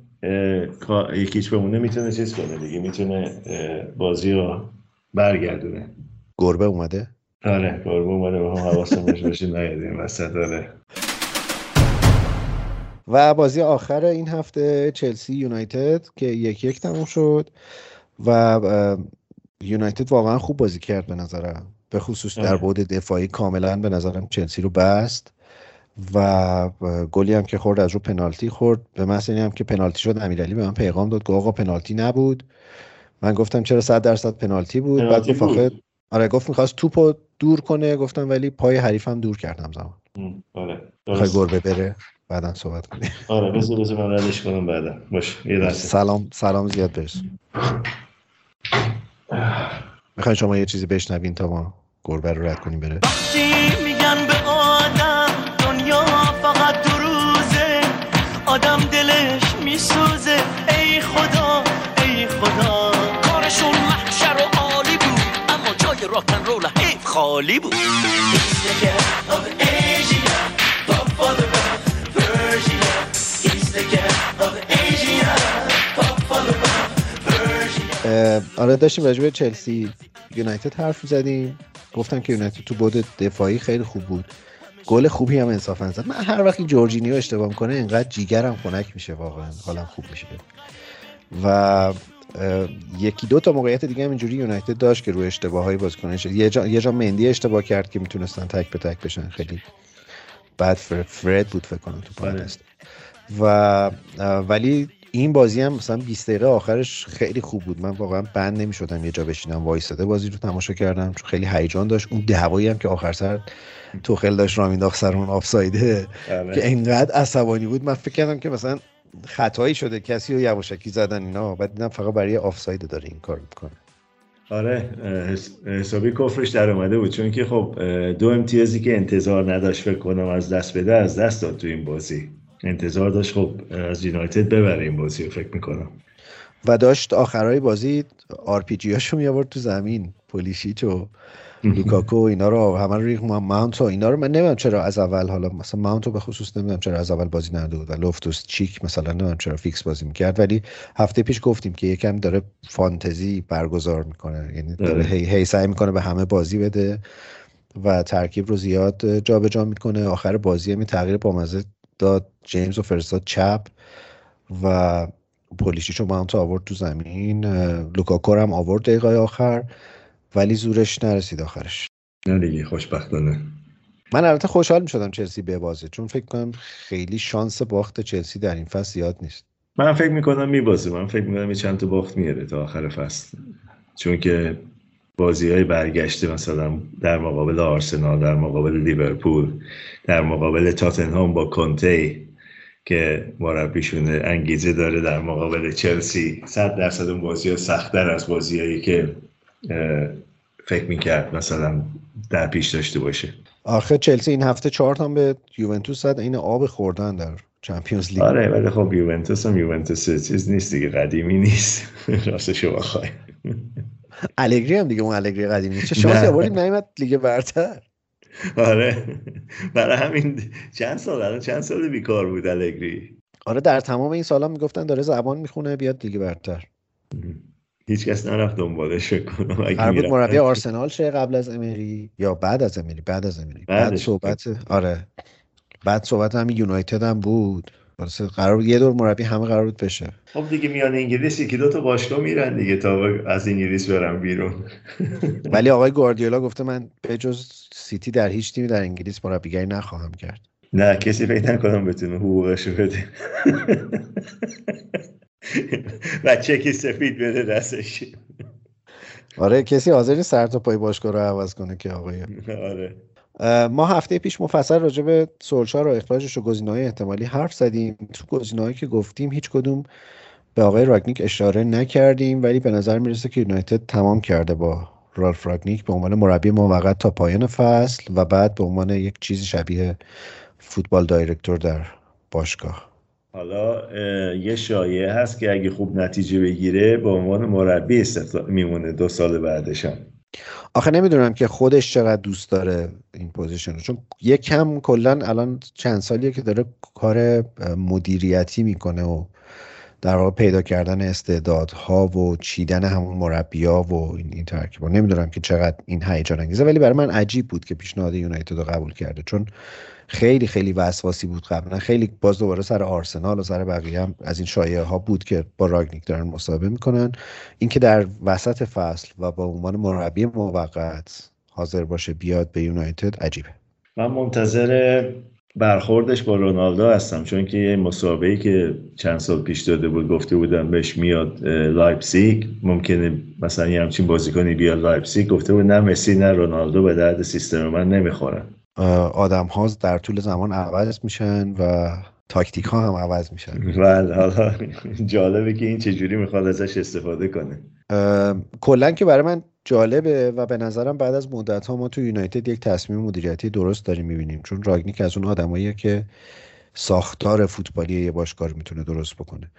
یکیچ بمونه می‌تونه چیز کنه دیگه می‌تونه بازی رو برگردونه. گربه اومده؟ آره گربه اومده با هم حواسم باشه نیادیم وسط آره. و بازی آخر این هفته چلسی یونایتد که یک یک تموم شد و یونایتد واقعا خوب بازی کرد به نظرم. به خصوص در بود دفاعی کاملا به نظرم چلسی رو بست و گلی هم که خورد از رو پنالتی خورد. به محض هم که پنالتی شد امیرعلی به من پیغام داد که آقا پنالتی نبود. من گفتم چرا 100 درصد پنالتی بود؟ بعد گفت آره گفت می‌خواست توپو دور کنه. گفتم ولی پای حریفم دور کردم زمان. آره گربه بره؟ بعدا صحبت کنیم آره بذار بذار من ردش کنم بعدا باش یه سلام سلام زیاد برس می‌خواین شما یه چیزی بشنوین تا ما گربه رو رد کنیم بره میگن به آدم دنیا فقط دو روزه آدم دلش میسوزه ای خدا ای خدا کارشون محشر و عالی بود اما جای راکن رول حیف خالی بود آره داشتیم راجع به چلسی یونایتد حرف زدیم. گفتم که یونایتد تو بود دفاعی خیلی خوب بود. گل خوبی هم انصافا زد. من هر وقت جورجینیو اشتباه کنه اینقدر جیگرم خنک میشه واقعا. حالم خوب میشه و یکی دو تا موقعیت دیگه هم اینجوری یونایتد داشت که روی اشتباه های بازیکنش یه جا یه جا مندی اشتباه کرد که می‌تونستن تک به تک بشن. خیلی بعد فرد بود فکر کنم تو پادکست. و ولی این بازی هم مثلا 20 دقیقه آخرش خیلی خوب بود. من واقعا بند نمی‌شدم یه جا بشینم وایساده بازی رو تماشا کردم چون خیلی هیجان داشت. اون دعوایی هم که آخر سر توخل داشت را مینداخت سر اون آفسایده بله. که اینقدر عصبانی بود. من فکر کردم که مثلا خطایی شده کسی رو یواشکی زدن اینا. بعد دیدم فقط برای آفساید داره این کار می‌کنه. آره حسابی کفرش در اومده بود. چون که خب دو امتیازی که انتظار نداشت فکر کنم از دست بده از دست داد تو این بازی. انتظار داشت خب از یونایتد ببره این بازی رو فکر می‌کنم. و داشت آخرای بازی آر پی جی هاشو می تو زمین پولیسیچ و لوکاکو اینا رو همه رو ریخت ماونت و اینا رو من نمی‌دونم چرا از اول حالا مثلا ماونت رو به خصوص نمی‌دونم چرا از اول بازی نداده بود و لافتس چیک مثلا نمی‌دونم چرا فیکس بازی می‌کرد ولی هفته پیش گفتیم که یکم داره فانتزی برگزار می‌کنه. یعنی داره آره. هی, هی سعی می‌کنه به همه بازی بده و ترکیب رو زیاد جابجا جا می‌کنه. آخر بازی هم تغییر با مزه داد جیمز و فرستاد چپ و پولیشیچو ماونت آورد تو زمین. لوکاکو هم آورد دقیقه آخر ولی زورش نرسید آخرش. نه دیگه خوشبختانه. من البته خوشحال می شدم چلسی ببازه چون فکر کنم خیلی شانس باخت چلسی در این فصل زیاد نیست. من فکر می‌کنم میبازه. من فکر می‌کنم یه چند تا باخت میاره تا آخر فصل. چون که بازی های برگشته مثلا در مقابل آرسنال در مقابل لیورپول در مقابل تاتنهام با کنتی که مربیشون انگیزه داره در مقابل چلسی. صد درصد اون بازی ها سختتر از بازیهایی که فکر می‌کرد مثلا در پیش داشته باشه. آخه چلسی این هفته چهار تا به یوونتوس زد این آب خوردن در چمپیونز لیگ. آره ولی خب یوونتوس هم یوونتوس چیز نیست دیگه قدیمی نیست. راستش بخوای الگری هم دیگه اون الگری قدیمی چه شانسی آوردیم نیومد لیگ برتر. آره. برای همین چند سال الان چند سال بیکار بود الگری آره در تمام این سالا می‌گفتن داره زبان می‌خونه بیاد لیگ برتر. هیچ کس نرفت دنبالش کنم هر بود مربی آرسنال شه قبل از امری یا بعد از امری بعد از امری. بعد صحبت آره. بعد صحبت هم یونایتد هم بود. قرار یه دور مربی همه قرار بود بشه. خب دیگه میان انگلیس یکی دو تا باشگاه میرن دیگه تا از انگلیس برن بیرون. ولی آقای گواردیولا گفته من به جز سیتی در هیچ تیمی در انگلیس مربیگری نخواهم کرد. نه کسی فکر نکنم بتونه حقوقشو بده. و چکی سفید بده دستش. آره کسی حاضری سر تا پای باشگاه رو عوض کنه که آقای آره. ما هفته پیش مفصل راجع به سولشار و اخراجش و گزینه‌های احتمالی حرف زدیم. تو گزینه‌هایی که گفتیم هیچ کدوم به آقای راگنیک اشاره نکردیم ولی به نظر می‌رسه که یونایتد تمام کرده با رالف راگنیک به عنوان مربی موقت تا پایان فصل و بعد به عنوان یک چیزی شبیه football director در باشگاه. حالا یه شایعه هست که اگه خوب نتیجه بگیره به عنوان مربی استخدام میمونه دو سال بعدش هم آخه نمی‌دونم که خودش چقدر دوست داره این position رو. چون یکم کلا الان چند سالیه که داره کار مدیریتی می‌کنه و در واقع پیدا کردن استعدادها و چیدن همون مربیا و این, این ترکیب نمی‌دونم که چقدر این هیجان انگیزه ولی برای من عجیب بود که پیشنهاد یونایتد رو قبول کرده. چون خیلی خیلی وسواسی بود قبلا. خیلی باز دوباره سر آرسنال و سر بقیه هم از این شایعه ها بود که با راگنیک دارن مصاحبه می‌کنن. اینکه در وسط فصل و با عنوان مربی موقت حاضر باشه بیاد به یونایتد عجیبه. من منتظر برخوردش با رونالدو هستم چون که یه مصاحبه که چند سال پیش داده بود گفته بودن بهش میاد لایپزیگ. ممکنه مثلا یه همچین بازیکنی بیاد لایپزیگ. گفته بود نه مسی نه رونالدو به درد سیستم من نمی‌خورن. آدم ها در طول زمان عوض میشن و تاکتیک ها هم عوض میشن. بله حالا جالبه که این چجوری می‌خواد ازش استفاده کنه. کلا که برای من جالبه و به نظرم بعد از مدت ها ما تو یونایتد یک تصمیم مدیریتی درست داریم می‌بینیم چون راگنیک از اون آدماییه که ساختار فوتبالی یه باشگاه رو می‌تونه درست بکنه.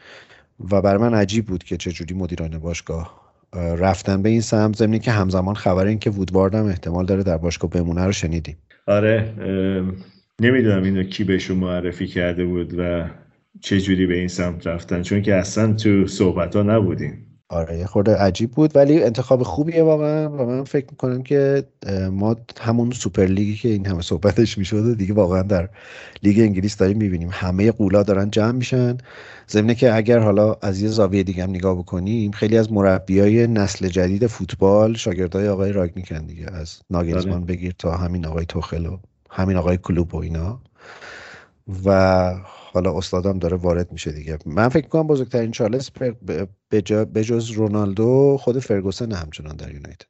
و برای من عجیب بود که چجوری مدیران باشگاه رفتن به این سمت زمینی که همزمان خبر این که وودوارد هم احتمال داره در باشگاه بمونه رو شنیدیم. آره نمی‌دونم اینو کی بهشون معرفی کرده بود و چه جوری به این سمت رفتن چون که اصلا تو صحبت ها نبودیم. آره یه خورده عجیب بود ولی انتخاب خوبیه واقعا و من فکر می‌کنم که ما همون سوپر لیگی که این همه صحبتش می‌شد دیگه واقعا در لیگ انگلیس داریم می‌بینیم. همه قولا دارن جمع میشن. ضمن که اگر حالا از یه زاویه دیگه هم نگاه بکنیم خیلی از مربیای نسل جدید فوتبال شاگردای آقای راگنیکن دیگه از ناگلزمان آره. بگیر تا همین آقای توخل و همین آقای کلوب و اینا. و حالا استادم داره وارد میشه دیگه. من فکر کنم بزرگترین چالش به جز رونالدو خود فرگوسن همچنان در یونایتد.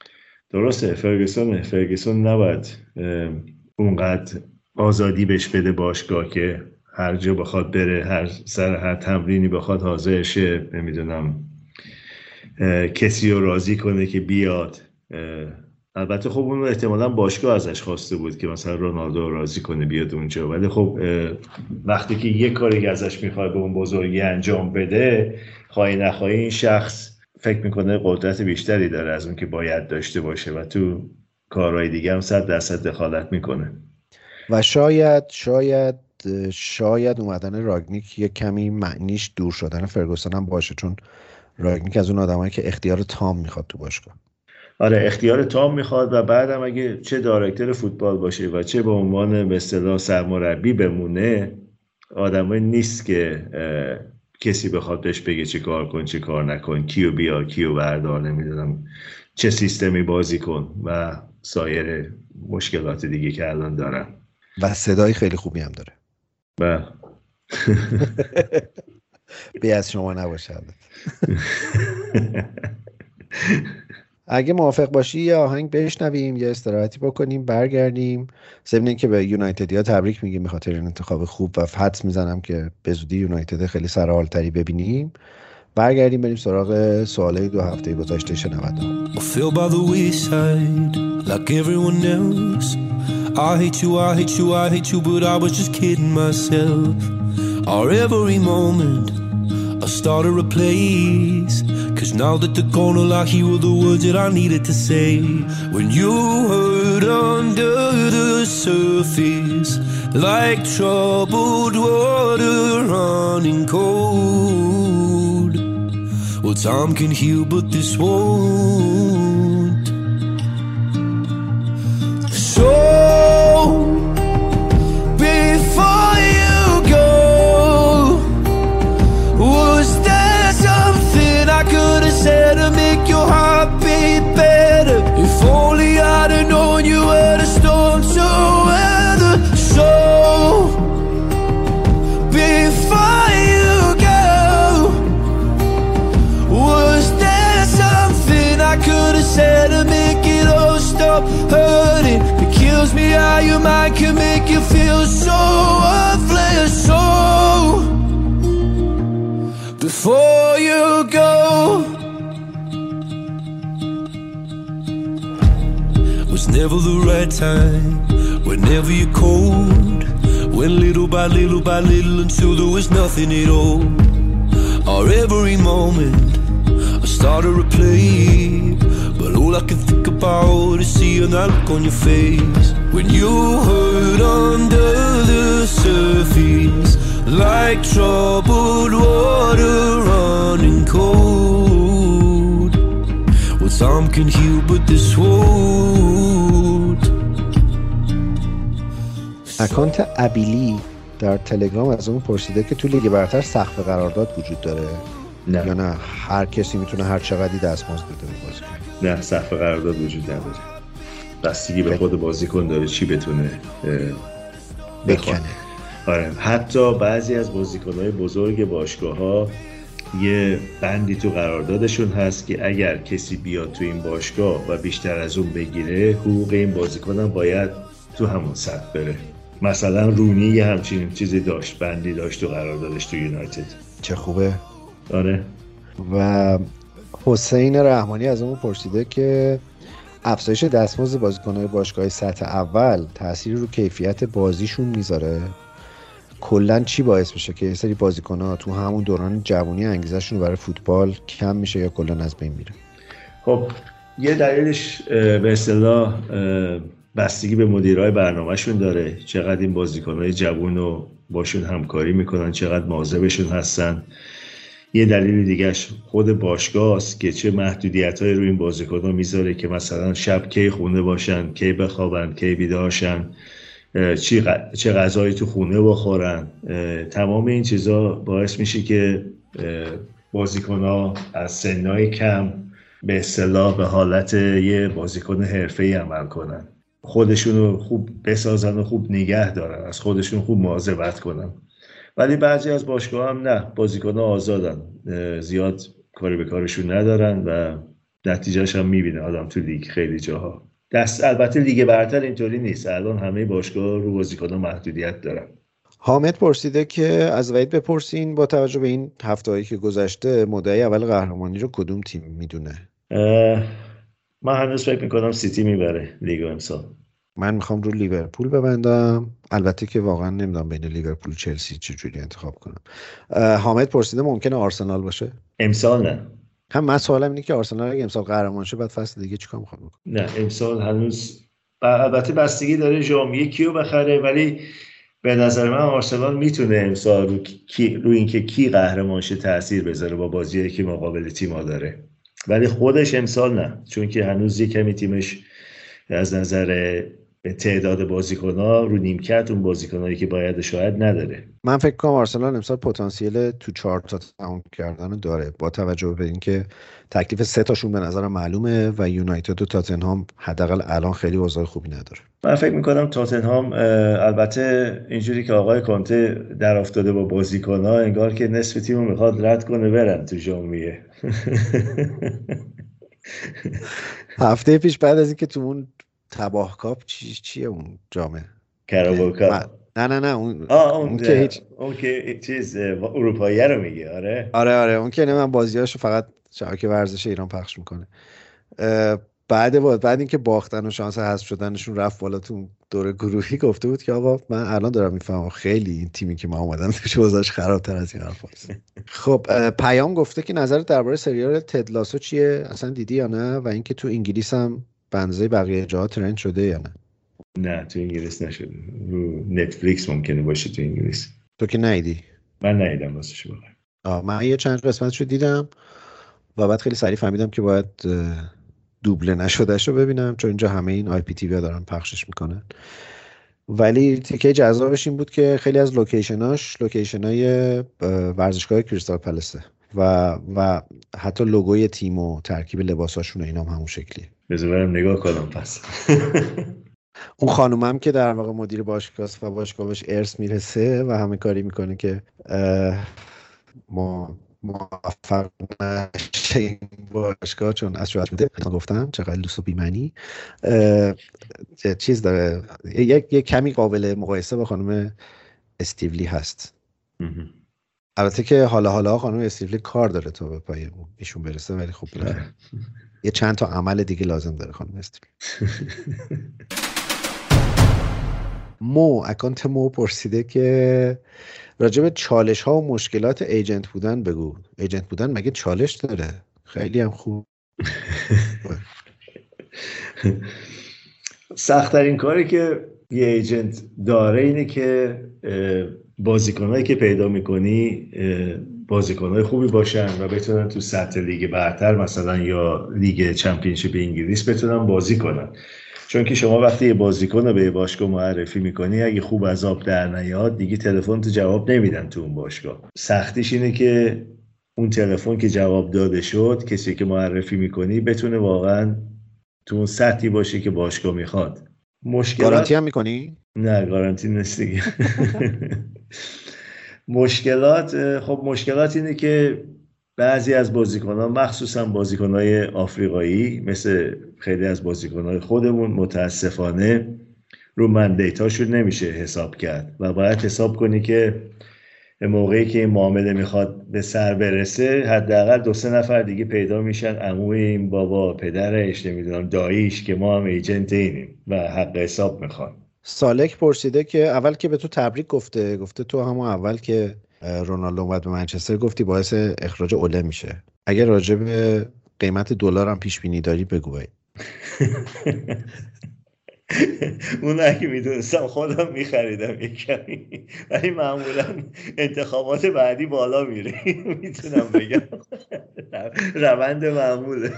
درسته فرگوسن فرگوسن نباید اونقدر آزادی بهش بده باشگاه که هر جا بخواد بره هر سر هر تمرینی بخواد حاضر شه. نمی‌دونم کسی رو راضی کنه که بیاد البته خب اون احتمالا باشگاه ازش خواسته بود که مثلا رونالدو راضی کنه بیاد اونجا. ولی خب وقتی که یه کاری ازش می‌خواد به اون بزرگی انجام بده خواهی نخواهی این شخص فکر می‌کنه قدرت بیشتری داره از اون که باید داشته باشه و تو کارهای دیگه هم صد درصد دخالت می‌کنه. و شاید شاید شاید اومدن راگنیک یه کمی معنیش دور شدن فرگوسن هم باشه چون راگنیک از اون آدمایی که اختیار تام می‌خواد تو باشگاه. آره اختیار تام می‌خواد و بعدم اگه چه director فوتبال باشه و چه به عنوان به اصطلاح سرمربی بمونه آدمایی نیست که کسی بخواد بهش بگه چه کار کن چه کار نکن کیو بیا کیو بردار نمی‌دونم چه سیستمی بازی کن و سایر مشکلات دیگه که الان دارن. و صدای خیلی خوبی هم داره. بله. بی از شما نباشه اگه موافق باشی یه آهنگ بشنویم یه استراحتی بکنیم برگردیم. ضمن که به یونایتدیا تبریک میگیم به خاطر این انتخاب خوب و حدس می‌زنم که به زودی یونایتد خیلی سرحالتری ببینیم. برگردیم بریم سراغ سواله دو هفته گذشته شنونده. I started a place. Cause now that they're gone, all I hear were the words that I needed to say. When you hurt under the surface, like troubled water running cold. Well, time can heal, but this won't. So mind can make you feel so worthless. So before you go. Was never the right time, whenever you're cold. When little by little by little until there was nothing at all. Or every moment I start to replay. But all I can think about is seeing that look on your face. When you hurt under the surface, like troubled water running cold. Well, some can heal, but this won't. اکانت ابیلی در تلگرام از اون پرسیده که تو لیگ برتر سقف قرارداد وجود داره نه. یا نه. هر کسی می‌تونه هر چقدری دستمزد بده بازی کنه. نه سقف قرارداد وجود نداره. بستگی به خود بازیکن داره چی بتونه بکنه. آره. حتی بعضی از بازیکنهای بزرگ باشگاه ها یه بندی تو قراردادشون هست که اگر کسی بیاد تو این باشگاه و بیشتر از اون بگیره حقوق این بازیکنم باید تو همون سطح بره. مثلا رونی یه همچین چیزی داشت بندی داشت تو قراردادش تو یونایتد. چه خوبه. آره. و حسین رحمانی از اون پرسیده که افزایش دستمزد بازیکنهای باشگاه سطح اول تاثیری رو کیفیت بازیشون می‌ذاره؟ کلا چی باعث میشه که یه سری بازیکن تو همون دوران جوانی انگیزشون برای فوتبال کم میشه یا کلا از بین میره؟ خب یه دلیلش به اصطلاح بستگی به مدیرای برنامهشون داره. چقدر این بازیکنهای جوون رو باشون همکاری می‌کنن چقدر مواظبشون هستن. یه دلیل دیگهش خود باشگاه است که چه محدودیت های روی این بازیکن ها می‌ذاره که مثلا شب کی خونه باشن کی بخوابن کی بیدارشن چه غذایی تو خونه بخورن. تمام این چیزا باعث میشه که بازیکن ها از سنهای کم به اصطلاح به حالت یه بازیکن حرفه‌ای عمل کنن. خودشون رو خوب بسازن و خوب نگه دارن. از خودشون خوب مواظبت کنن. ولی بعضی از باشگاه هم نه. بازیکن آزادن. زیاد کاری به کارشون ندارن و نتیجهش هم می‌بینه آدم تو لیگ خیلی جاها. دست البته لیگ برتر اینطوری نیست. الان همه باشگاه رو بازیکن محدودیت دارن. حامد پرسیده که از وحید بپرسین با توجه به این هفته که گذشته مدعی اول قهرمانی رو کدوم تیم می‌دونه؟ من هنوز فکر می‌کنم سیتی می‌بره لیگ امسال. من می‌خوام رو لیورپول ببندم. البته که واقعا نمی‌دونم بین لیورپول و چلسی چجوری انتخاب کنم. حامد پرسیده ممکنه آرسنال باشه؟ امسال نه. هم من سوالم اینه که آرسنال اگه امسال قهرمان شه بعد فصل دیگه چیکار می‌خواد بکنه؟ نه امسال هنوز البته بستگی داره ژانویه کیو بخره ولی به نظر من آرسنال می‌تونه امسال رو, کی، رو اینکه کی قهرمان شه تاثیر بذاره با بازی که مقابل تیم‌ها داره. ولی خودش امسال نه چون که هنوز یه کمی تیمش از نظر تعداد بازیکن ها رو نیمکت اون بازیکن که باید شاید نداره. من فکر کنم آرسنال امسال پتانسیل تو چهار تا تموم کردن داره. با توجه به اینکه تکلیف سه تاشون به نظرم معلومه و یونایتد و تاتنهام حداقل الان خیلی اوضاع خوبی نداره. من فکر می‌کنم تاتنهام البته اینجوری که آقای کانته در افتاده با بازیکن ها انگار که نصف تیم می‌خواد رد کنه برن تو ژانویه. هفته پیش بعد از اینکه تو اون تباه کاپ چی چیه اون جامعه؟ کرابو کاپ نه نه نه اون اون, اون که هیچ اون که چیز اروپایی رو میگه آره. آره آره اون که من بازیاشو فقط شبکه ورزش ایران پخش می‌کنه. بعد بود بعد اینکه باختن و شانس حذف شدنشون رفت بالا تو دور گروهی گفته بود که آقا من الان دارم می‌فهمم خیلی این تیمی که ما اومدن توش وضعش خرابتر از این حرفاست خب پیام گفته که نظرت درباره سریال تدلاسو چیه؟ اصلا دیدی یا نه؟ و اینکه تو انگلیس هم بنزه بقیه جاها trend شده یا نه؟ نه تو انگلیس نشده. رو نتفلیکس ممکنه باشه تو انگلیس. تو که نیدی من نیدم واسه آه من یه چند قسمتشو دیدم و بعد خیلی سریع فهمیدم که باید دوبله نشدهش رو ببینم چون اینجا همه این IPTV دارن پخشش می‌کنن. ولی تیکه جذابش این بود که خیلی از location اش location های ورزشگاه کریستال پلسه. و و حتی لوگوی تیم و ترکیب لباساشون و اینا هم همون شکلیه. بذار نگاه کنم پس. اون خانومم که در واقع مدیر باشگاه و باشگاه بهش ارث می‌رسه و همه کاری می‌کنه که ما موفق نشه این باشگاه چون از شوهرش بوده گفتم چقدر لوس و بیمنی چیز داره یک یک کمی قابل مقایسه با خانم استیولی هست. البته که حالا حالا خانم استیولی کار داره تا به پای ایشون برسه ولی خب یه چند تا عمل دیگه لازم داره خانم استیولی مو اکانت مو پرسیده که راجع به چالش ها و مشکلات ایجنت بودن بگو. ایجنت بودن مگه چالش داره؟ خیلی هم خوب. سختترین کاری که یه ایجنت داره اینه که بازیکنهایی که پیدا می‌کنی بازیکنهای خوبی باشن و بتونن تو سطح لیگ برتر مثلا یا لیگ چمپیونشیپ انگلیس بتونن بازی کنن. چون که شما وقتی یه بازیکن رو به باشگاه معرفی می‌کنی اگه خوب از آب در نیاد دیگه تلفن تو جواب نمیدن تو اون باشگاه. سختیش اینه که اون تلفن که جواب داده شد کسی که معرفی می‌کنی بتونه واقعا تو اون سطحی باشه که باشگاه می‌خواد. مشکلات گارانتی هم می‌کنی؟ نه گارانتی نیست دیگه مشکلات خب مشکلات اینه که بعضی از بازیکن ها مخصوصا بازیکن های آفریقایی مثل خیلی از بازیکن های خودمون متاسفانه رو مندیتاشون نمیشه حساب کرد و باید حساب کنی که موقعی که این معامله می‌خواد به سر برسه حداقل دو سه نفر دیگه پیدا میشن. عموی این بابا پدرش نمی‌دونم داییش که ما هم ایجنت اینیم و حق حساب می‌خوان سالک پرسیده که اول که به تو تبریک گفته گفته تو همون اول که رونالدو اومد به منچستر گفتی باعث اخراج اوله میشه. اگر راجع به قیمت دلار هم پیش بینی داری بگو اون اگه می‌دونستم خودم میخریدم یک کمی. ولی معمولا انتخابات بعدی بالا میره. می‌تونم بگم. روند معموله.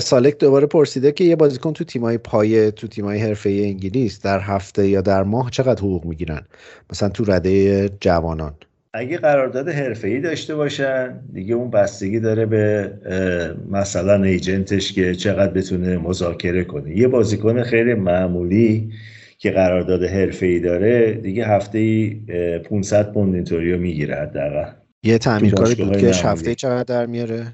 سالک دوباره پرسیده که یه بازیکن تو تیمای پایه تو تیمای حرفه انگلیس در هفته یا در ماه چقدر حقوق می‌گیرن؟ مثلا تو رده جوانان. اگه قرارداد ای داشته باشن دیگه اون بستگی داره به مثلا ایجنتش که چقدر بتونه مذاکره کنه. یه بازیکن خیلی معمولی که قرارداد ای داره دیگه هفته ای 500 پوند اینطوری می‌گیره حداقل. یه تعمیرکار دودکش هفته چقدر در میاره؟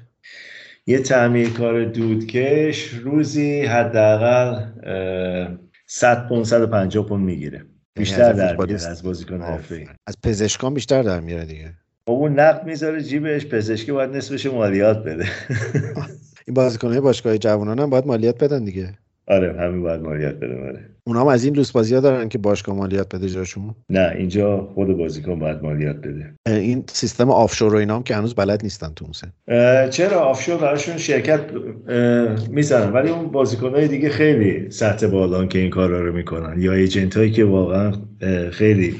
یه تعمیرکار دودکش روزی حداقل 100 پوند 150 پوند می‌گیره. بیشتر در میاره از بازیکن حرفه‌ای. از پزشکان بیشتر در میاره دیگه. خب اون نقد می‌ذاره جیبش پزشکی باید نصفش مالیات بده. این بازیکن‌های باشگاه جوانان هم باید مالیات بدن دیگه. آره همین باید مالیات بده آره. اونا هم از این لوس بازی ها دارن که باشگاه مالیات بده جاشون؟ نه اینجا خود بازیکن باید مالیات بده. این سیستم آفشور و اینا هم که هنوز بلد نیستن تو اون چرا آفشور براشون شرکت می‌زنن؟ ولی اون بازیکن های دیگه خیلی سطح بالان که این کارا رو می‌کنن. یا ایجنت هایی که واقعا خیلی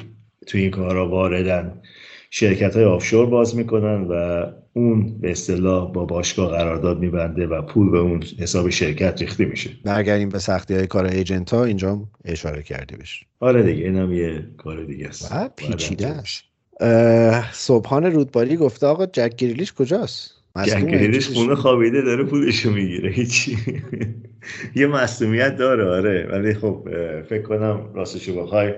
تو این کارا واردن. شرکت های آفشور باز می‌کنن و اون به اصطلاح با باشگاه قرارداد میبنده و پول به اون حساب شرکت ریخته میشه. برگردیم به سختی های کار ایجنت ها اینجا اشاره کردی بهش آره دیگه اینم یه کار دیگه است. پیچیده است. صبحان رودباری گفته آقا جک گریلیش کجاست؟ جک گریلیش خونه خوابیده داره پولشو می‌گیره هیچی. یه مصومیت داره آره. ولی خب فکر کنم راستشو بخوای.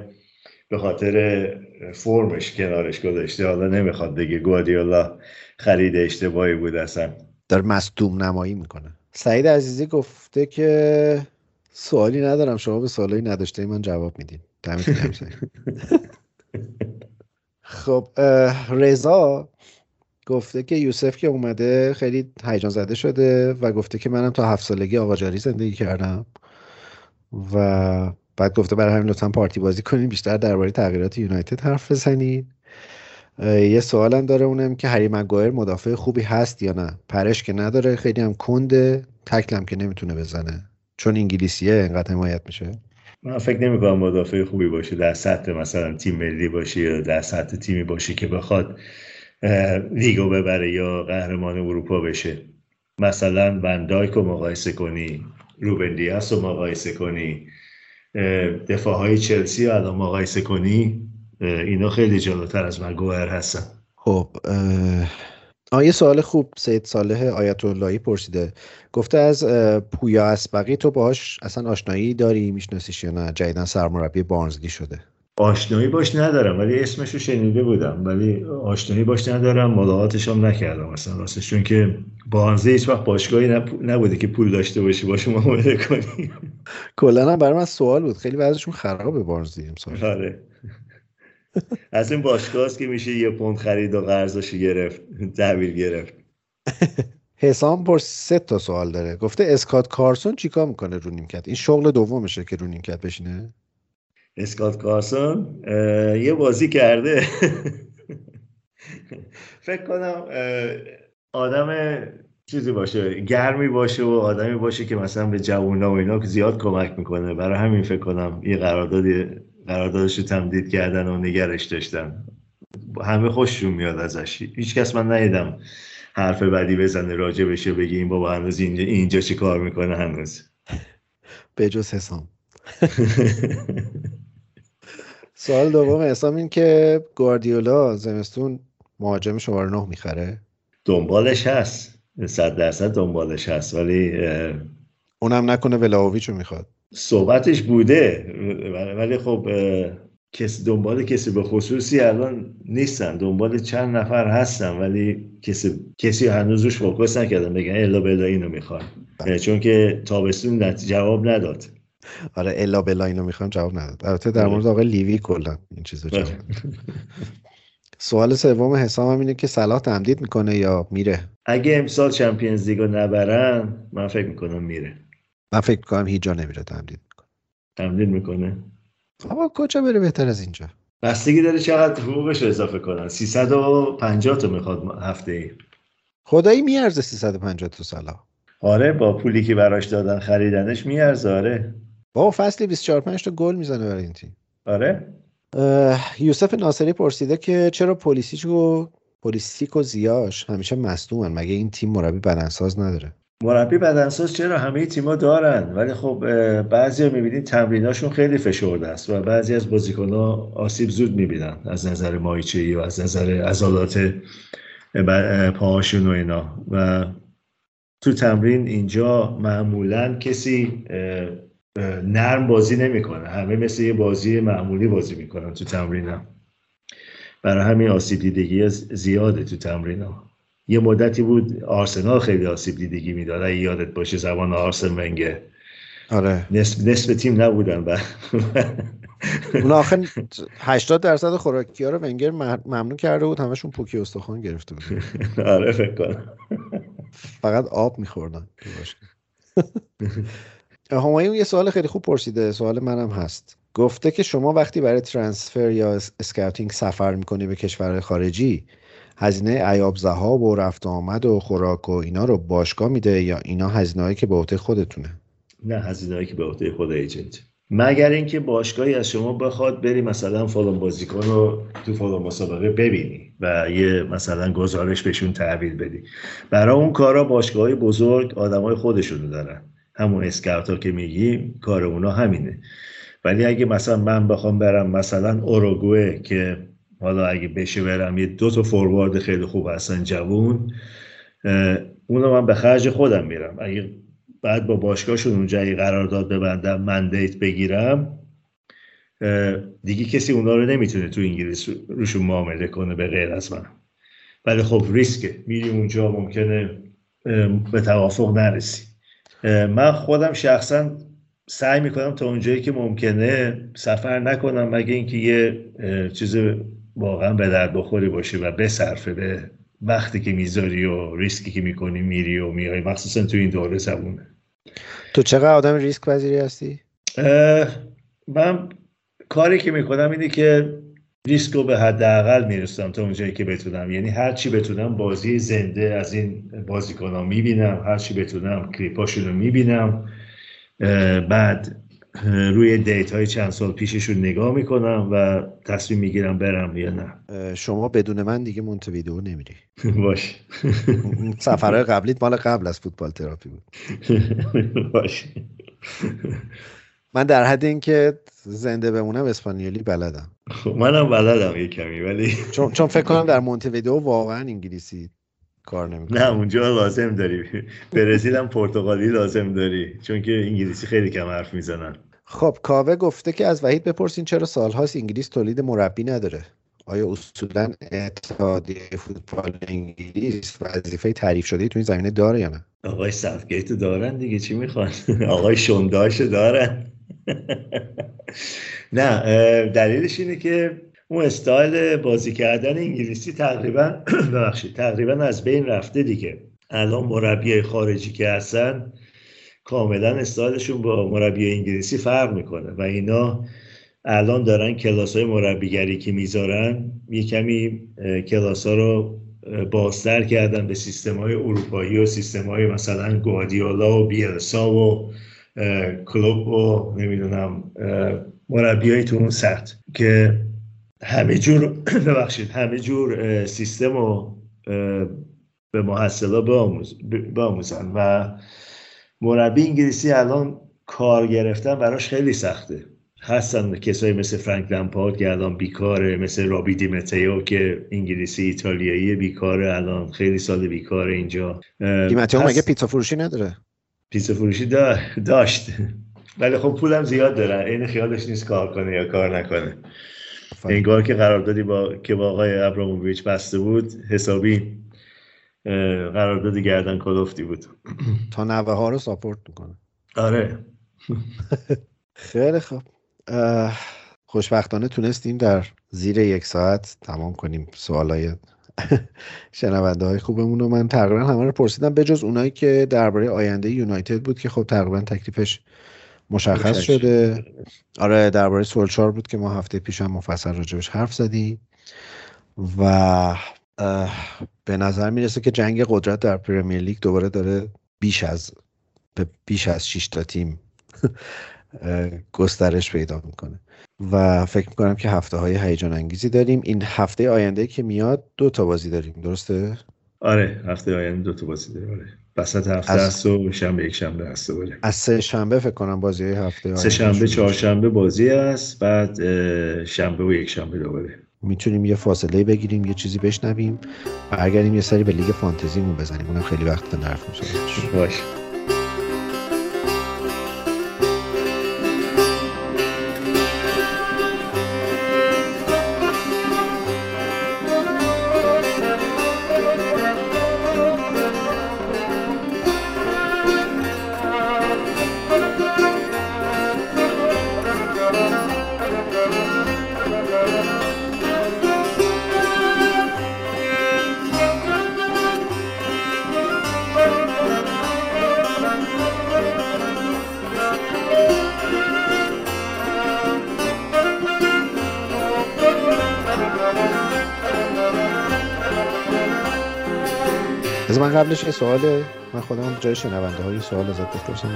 به خاطر فرمش کنارش گذاشته حالا نمی‌خواد بگه گوادیولا خرید اشتباهی بود اصلا. در مصدوم نمایی می‌کنه. سعید عزیزی گفته که سوالی ندارم شما به سوالی نداشته من جواب میدین. خب رضا گفته که یوسف که اومده خیلی هیجان زده شده و گفته که منم تا هفت سالگی آقا جاری زندگی کردم و بعد گفته برای همین لطفا پارتی بازی کنین بیشتر درباره تغییرات یونایتد حرف بزنین. یه سوالم داره اونم که هری مگایر مدافع خوبی هست یا نه؟ پرش که نداره خیلی هم کنده. تکلم که نمی‌تونه بزنه. چون انگلیسیه انقدر حمایت میشه. من فکر نمی کنم مدافع خوبی باشه. در سطح مثلا تیم ملی باشه یا در سطح تیمی باشه که بخواد لیگو ببره یا قهرمان اروپا بشه. مثلا وندایک رو مقایسه کنی روبن دیاس رو مقایسه کنی. دفاع های چلسی رو الان مقایسه کنی اینا خیلی جلوتر از مگوهر هستن. خب آیه سوال خوب سید صالح آیت اللهی پرسیده. گفته از پویا اسبقی تو باهاش اصلا آشنایی داری؟ میشناسیش یا نه؟ جدیدن سرمربی بارنزلی شده. آشنایی باش ندارم ولی اسمش رو شنیده بودم ولی آشنایی باش ندارم ملاقاتش هم نکردم اصلا راستش چون که بارنزلی هیچ وقت باشگاهی نبوده که پول داشته باشی باشه معامله کنی. کلا هم برای من سوال بود خیلی بعضشون خرابه بارنزلی امسال. آره. از این باشگاه که میشه یه پوند خرید و قرضش گرفت تحویل گرفت. حسام پر سه تا سوال داره. گفته اسکات کارسون چیکار می‌کنه رو نیمکت؟ این شغل دومشه که رو نیمکت بشینه؟ اسکات کارسون یه بازی کرده. فکر کنم آدم چیزی باشه گرمی باشه و آدمی باشه که مثلا به جوونا و اینا زیاد کمک می‌کنه. برای همین فکر کنم یه قراردادی قراردادش رو تمدید کردن و نگرش داشتن. همه خوششون میاد ازش. هیچ کس من ندیدم حرف بدی بزنه راجع بشه بگی این بابا هنوز اینجا, اینجا چی کار می‌کنه هنوز. به جز حسام. سوال دوم حسام این که گواردیولا زمستون مهاجم شماره نه می‌خره؟ دنبالش هست. صد درصد دنبالش هست ولی اونم نکنه ولاویچو می‌خواد. صحبتش بوده ولی خب کسی دنبال کسی به خصوصی الان نیستن. دنبال چند نفر هستن ولی کسی کسی هنوز روش فوکس نکردن بگن الا بلا اینو می‌خوان بله. چون که تابستون جواب نداد. آره الا بلا اینو می‌خوام جواب نداد. البته در مورد آقای لیوی کلا این چیزو جواب سوال سوم حسام هم اینه که صلاح تمدید می‌کنه یا میره؟ اگه امسال چمپیونز لیگو نبرن من فکر می‌کنم میره. من فکر می‌کنم هیچ جا نمیره تمدید می‌کنه. تمدید می‌کنه؟ اما کجا بره بهتر از اینجا؟ بستگی داره چقدر حقوقش اضافه کنن. 350 تا می‌خواد هفته ای خدایی میارزه 350 تا سالا آره با پولی که براش دادن خریدنش میارزه آره. با فصلی 24 5 تا گل می‌زنه برای این تیم. آره. یوسف ناصری پرسیده که چرا پلیسیچ و پلیسیک و زیاش همیشه مصدومن؟ مگه این تیم مربی بدنساز نداره؟ مربی بدنساز چرا؟ همه تیما دارن. ولی خب بعضی می‌بینید تمریناشون خیلی فشرده است و بعضی از بازیکنها آسیب زود می‌بینن از نظر مایچه‌ای و از نظر عضلات پاهاشون و اینا. و تو تمرین اینجا معمولا کسی نرم بازی نمی‌کنه. همه مثل یه بازی معمولی بازی می‌کنن تو تمرینم برای همین آسیب دیدگی زیاده تو تمرینم یه مدتی بود آرسنال خیلی آسیب دیدگی می‌داد. اگه یادت باشه زمان آرسن ونگر. آره. نصف, نصف تیم نبودن و اون آخر 80 درصد خوراکی ها رو ونگر ممنوع کرده بود. همشون پوکی استخوان گرفته بود آره فکر کنم. فقط آب میخوردن. همایون یه سوال خیلی خوب پرسیده. سوال منم هست. گفته که شما وقتی برای transfer یا scouting سفر می‌کنی به کشور خارجی هزینه ایاب زهاب و رفت آمد و خوراک و اینا رو باشگاه میده یا اینا هزینه که به عهده خودتونه؟ نه هزینه که به عهده خود ایجنت. مگر اینکه باشگاهی از شما بخواد بری مثلا فلان بازیکن رو تو فلان مسابقه ببینی و یه مثلا گزارش بهشون تحویل بدی. برای اون کارا باشگاه بزرگ آدمای خودشونو دارن. همون اسکاوت ها که میگی کار اونا همینه. ولی اگه مثلا من بخوام برم مثلا اوروگوئه که حالا اگه بشه برم یه دو تا فوروارد خیلی خوب هستن جوون اونو من به خرج خودم میرم. اگه بعد با باشگاهشون اونجا قرارداد ببندم مندیت بگیرم دیگه کسی اونا رو نمی‌تونه تو انگلیس روشون معامله کنه به غیر از من. ولی خب ریسکه. میری اونجا ممکنه به توافق نرسی. من خودم شخصا سعی می‌کنم تا اونجایی که ممکنه سفر نکنم مگه اینکه یه چیز واقعا به درد بخوری باشه و بصرفه به وقتی که می‌ذاری و ریسکی که می‌کنی میری و میای مخصوصا تو این دوره زبونه تو چقدر آدم ریسک پذیری هستی؟ من کاری که می‌کنم اینه که ریسک رو به حداقل می‌رسم تا اونجایی که بتونم. یعنی هر چی بتونم بازی زنده از این بازیکنان می‌بینم هر چی بتونم کلیپاشون رو می‌بینم بعد روی دیت های چند سال پیششون نگاه می‌کنم و تصمیم می‌گیرم برم یا نه. شما بدون من دیگه مونتویدئو نمیری. باش. سفرهای قبلیت مال قبل از فوتبال تراپی بود. باش. من در حد اینکه زنده بمونم اسپانیولی بلدم. خب، منم بلدم یه کمی ولی چون چون فکر کنم در مونتویدئو واقعا انگلیسی کار نمی‌کنه. نه اونجا لازم داری. برزیل هم پرتغالی لازم داری چون که انگلیسی خیلی کم حرف می‌زنن. خب کاوه گفته که از وحید بپرسین چرا سالهاست انگلیس تولید مربی نداره؟ آیا اصولا اتحادیه فوتبال انگلیس وظیفه تعریف شده تو این زمینه داره یا نه؟ آقای ساوتگیت دارن دیگه چی می‌خوان؟ آقای شونداش دارن. نه دلیلش اینه که اون استایل بازی کردن انگلیسی تقریبا ببخشید تقریبا از بین رفته دیگه. الان مربی خارجی که هستن کاملا استایلشون با مربی انگلیسی فرق می‌کنه و اینا الان دارن کلاس های مربیگری که می‌ذارن یه کمی کلاس ها رو بازتر کردن به سیستم های اروپایی و سیستم های مثلا گوادیولا و بیلسا و کلوب و نمی‌دونم مربیای تو اون سطح که همه جور ببخشید همه جور سیستم رو به محصلا بآموزن و مربی انگلیسی الان کار گرفتن براش خیلی سخته. هستن کسایی مثل فرانک لمپارد که الان بیکاره مثل رابی دیمتیو که انگلیسی ایتالیایی بیکاره الان خیلی سال بیکاره اینجا. دیمتیو مگه پیتزا فروشی نداره؟ پیتزا فروشی داشت. ولی خب پولم زیاد دارن. این خیالش نیست کار کنه یا کار نکنه. انگار که قراردادی با که با آقای ابراموویچ بسته بود حسابی قراردادی گردن کلفتی بود. تا نوه ها رو ساپورت می‌کنه. آره. خیلی خوب. خوشبختانه تونستیم در زیر یک ساعت تمام کنیم سوالای شنونده های خوبمون رو من تقریبا همه رو پرسیدم بجز اونایی که درباره آینده یونایتد بود که خب تقریبا تکلیفش مشخص شده. آره درباره سولچار بود که ما هفته پیش هم مفصل راجبش حرف زدیم و به نظر می‌رسه که جنگ قدرت در پرمیر لیگ دوباره داره بیش از بیش از 6 تا تیم گسترش پیدا می‌کنه. و فکر می‌کنم که هفته های هیجان انگیزی داریم. این هفته آینده که میاد دو تا بازی داریم درسته؟ آره هفته آینده دو تا بازی داریم. آره. وسط هفته از... و شنبه یک شنبه هست دوباره از سه شنبه فکر کنم بازی هفته سه شنبه چهارشنبه بازی است بعد شنبه و یک شنبه دوباره. می‌تونیم یه فاصله بگیریم یه چیزی بشنویم برگردیم یه سری به لیگ فانتزیمون بزنیم. اونم خیلی وقت نرفت باشه. قبلش یه سوال من خودم جای شنونده های سوال ازت بپرسم.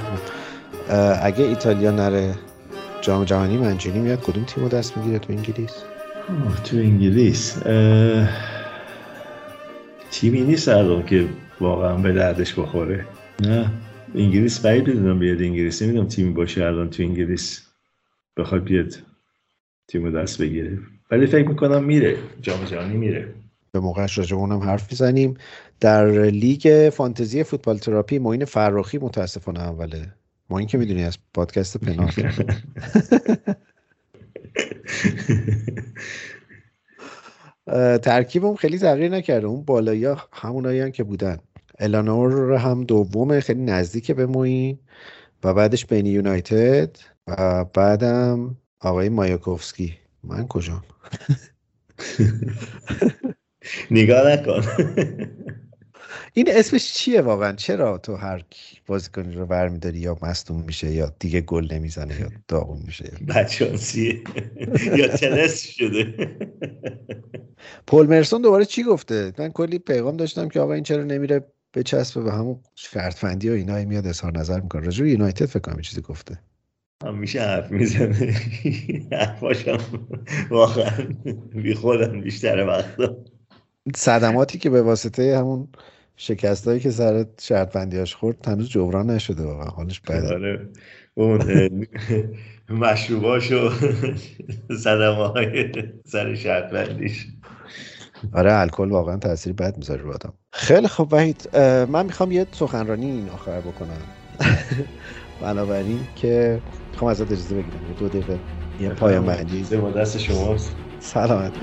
اگه ایتالیا نره جام جهانی منجینی میاد کدوم تیم دست می‌گیره تو انگلیس؟ تو انگلیس. تیمی نیست الان که واقعا به دردش بخوره. نه انگلیس بعید بدونم بیاد انگلیس. نمی‌دونم تیمی باشه الان تو انگلیس بخواد بیاد تیم دست بگیره. ولی فکر می‌کنم میره. جام جهانی میره. به موقعش راجع اونم حرف می‌زنیم. در لیگ فانتزی فوتبال تراپی معین فراخی متاسفانه اوله. ما این که می‌دونی از پادکست پنال. ترکیبم خیلی تغییر نکرده. اون بالایی همونایی که بودن. الانور هم دومه خیلی نزدیک به موین و بعدش بین یونایتد. و بعدم آقای مایاکوفسکی. من کجا نگاه نکن. این اسمش چیه واقعا؟ چرا تو هر بازیکنی رو برمیداری یا مصدوم میشه یا دیگه گل نمی‌زنه یا داغون میشه بچانسیه. یا تنس شده. پول مرسون دوباره چی گفته؟ من کلی پیغام داشتم که آقا این چرا نمیره به چسب به همون فندی و اینا میاد اظهار نظر می‌کنه. راجع یونایتد فکر کنم چیزی گفته. همیشه حرف می‌زنه. حرفاشم واقعا بی خودم بیشتر وقتا. صدماتی که به واسطه همون شکست هایی که سر شرط بندیاش خورد هنوز جبران نشده واقعا. حالش بده. آره. اون مشروباش و صدمه های سر شرط بندیش آره الکل واقعا تاثیر بد می‌ذاره رو آدم. خیلی خوب وحید من می‌خوام یه سخنرانی این آخر بکنم. بنابراین که می‌خوام ازت اجازه بگیرم. دو دقیقه. یه پایان بندی. دست شماست. سلامت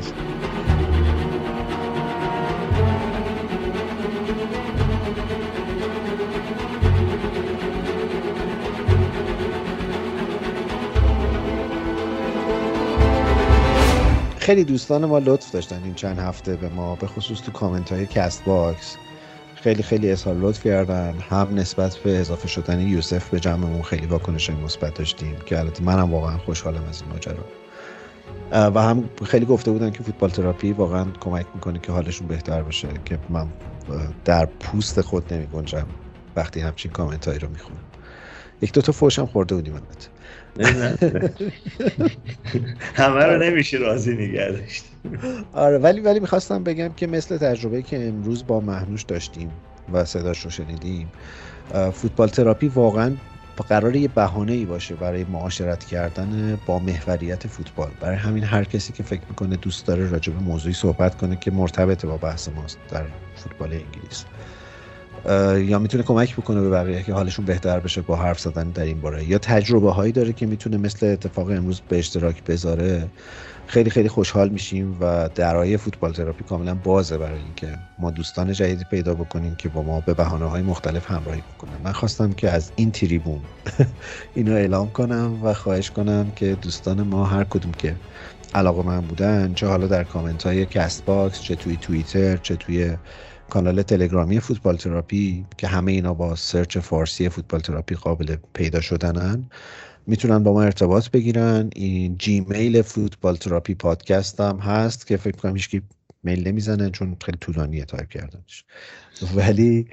خیلی دوستان ما لطف داشتن این چند هفته به ما به خصوص تو کامنت های Castbox خیلی خیلی اظهار لطف کردن. هم نسبت به اضافه شدن یوسف به جمعمون خیلی واکنش مثبت داشتیم که البته منم واقعا خوشحالم از این ماجرا. و هم خیلی گفته بودن که فوتبال تراپی واقعا کمک می‌کنه که حالشون بهتر بشه که من در پوست خود نمی گنجم وقتی همچین کامنت هایی رو می‌خونم. یک دو تا فوشم خورده بودیم همه رو نمیشه راضی نگه آره ولی ولی می‌خواستم بگم که مثل تجربه که امروز با مهنوش داشتیم و صداش رو شنیدیم فوتبال تراپی واقعا قرار یه بهانه ای باشه برای معاشرت کردن با محوریت فوتبال. برای همین هر کسی که فکر می‌کنه دوست داره راجع به موضوعی صحبت کنه که مرتبط با بحث ماست در فوتبال انگلیس. یا می‌تونه کمک بکنه به بقیه که حالشون بهتر بشه با حرف زدن در این باره. یا تجربه هایی داره که می‌تونه مثل اتفاق امروز به اشتراک بذاره. خیلی خیلی خوشحال میشیم و درای فوتبال تراپی کاملا بازه برای اینکه ما دوستان جدیدی پیدا بکنیم که با ما به بهانه های مختلف همراهی بکنن. من خواستم که از این تریبون اینو اعلام کنم و خواهش کنم که دوستان ما هر کدوم که علاقه‌مند بودن چه حالا در کامنت های Castbox چه توی توییتر چه توی کانال تلگرامی فوتبال تراپی که همه اینا با سرچ فارسی فوتبال تراپی قابل پیدا شدنن می‌تونن با ما ارتباط بگیرن. این جیمیل فوتبال تراپی پادکست هم هست که فکر کنم هیچکی میل نمی‌زنه چون خیلی طولانیه تایپ کردنش. ولی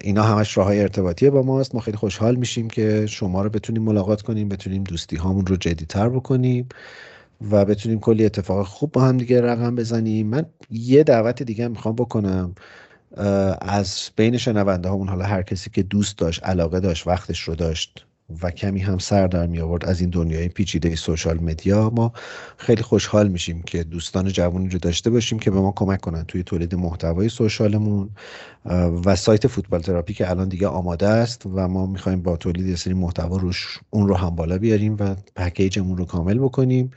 اینا همش راه های ارتباطی با ماست. ما خیلی خوشحال میشیم که شما رو بتونیم ملاقات کنیم بتونیم دوستی هامون رو جدیتر بکنیم. و بتونیم کلی اتفاق خوب با هم دیگه رقم بزنیم. من یه دعوت دیگه می‌خوام بکنم از بین شنونده هامون حالا هر کسی که دوست داشت علاقه داشت وقتش رو داشت. و کمی هم سر در می آورد از این دنیای پیچیده سوشال مدیا. ما خیلی خوشحال میشیم که دوستان جوانی رو داشته باشیم که به ما کمک کنن توی تولید محتوای سوشالمون و سایت فوتبال تراپی که الان دیگه آماده است و ما می‌خوایم با تولید سری محتوا روش اون رو هم بالا بیاریم و پکیجمون رو کامل بکنیم.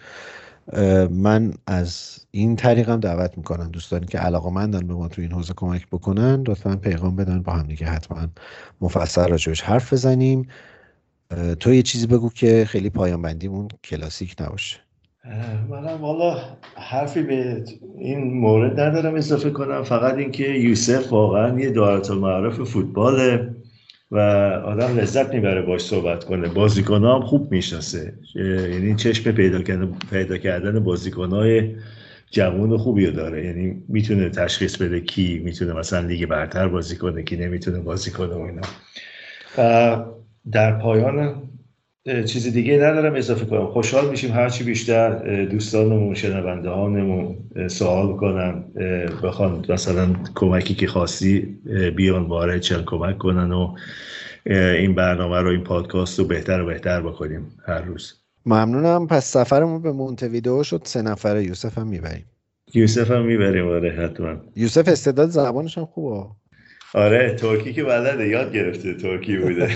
من از این طریقم دعوت می‌کنم دوستانی که علاقه مندن به ما تو این حوزه کمک بکنن لطفا پیغام بدن با هم دیگه حتما مفصل راجبش حرف بزنیم. تو یه چیزی بگو که خیلی پایان بندیمون کلاسیک نباشه. منم والا حرفی به این مورد ندارم اضافه کنم. فقط اینکه یوسف واقعا یه دارت معرف فوتباله و آدم لذت می‌بره باش صحبت کنه. بازیکن هم خوب می‌شناسه. یعنی چشم پیدا کردن پیدا کردن بازیکن های جوون خوبی رو داره. یعنی می‌تونه تشخیص بده کی می‌تونه مثلا لیگ برتر بازی کنه کی نمی‌تونه بازی کنه و اینا. در پایان چیز دیگه ندارم اضافه کنم. خوشحال میشیم هرچی بیشتر دوستانمون شنونده هانمون سوال کنن بخوان مثلا کمکی که خواستی بیان وارد چند کمک کنن و این برنامه رو این پادکاست رو بهتر و بهتر بکنیم هر روز. ممنونم. پس سفرمون به مونتویدئو شد. سه نفره یوسف هم می‌بریم. یوسف هم می‌بریم. آره حتما. یوسف استعداد زبانش هم خوبه. آره ترکی که بلده. یاد گرفته ترکی بوده.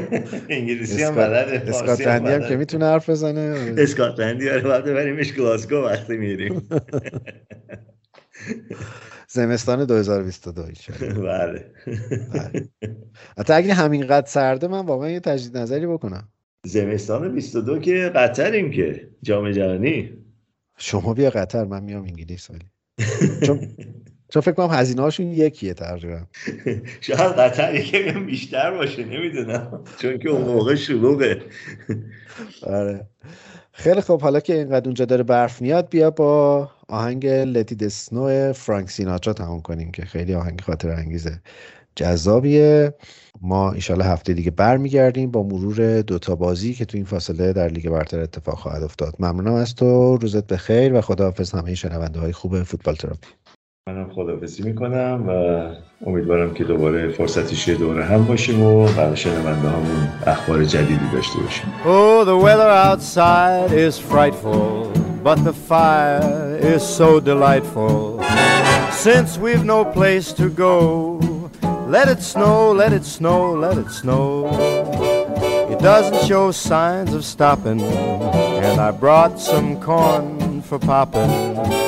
انگلیسی هم بلده اسکاتلندی هم که می‌تونه حرف بزنه. اسکاتلندی آره باید ببریمش گلاسگو وقتی میریم. زمستان 2022 بله. حتی اگه همینقدر سرده من واقعا یه تجدید نظری بکنم. زمستان 22 که قطریم که جام جهانی. شما بیا قطر من میام انگلیس ولی. چون چون فکر کنم هزینه هاشون یکیه تقریبا. شاید قطر یکم بیشتر باشه نمی‌دونم. چون که اون موقع شلوغه. آره. خیلی خب حالا که اینقدر اونجا داره برف میاد بیا با آهنگ لتی دسنو فرانک سیناترا تمام کنیم که خیلی آهنگ خاطر انگیزه جذابیه. ما ایشالا هفته دیگه برمیگردیم با مرور دوتا بازی که تو این فاصله در لیگ برتر اتفاق خواهد افتاد. ممنونم از تو. روزت بخیر و خداحافظ. همه شنونده های خوب فوتبال تراپی منم خدافزی می‌کنم و امیدوارم که دوباره فرصتی دوره هم باشیم و برای شنونده همون اخبار جدیدی داشته باشیم Oh, the weather outside is frightful But the fire is so delightful Since we've no place to go Let it snow, let it snow, let it snow It doesn't show signs of stopping And I brought some corn for popping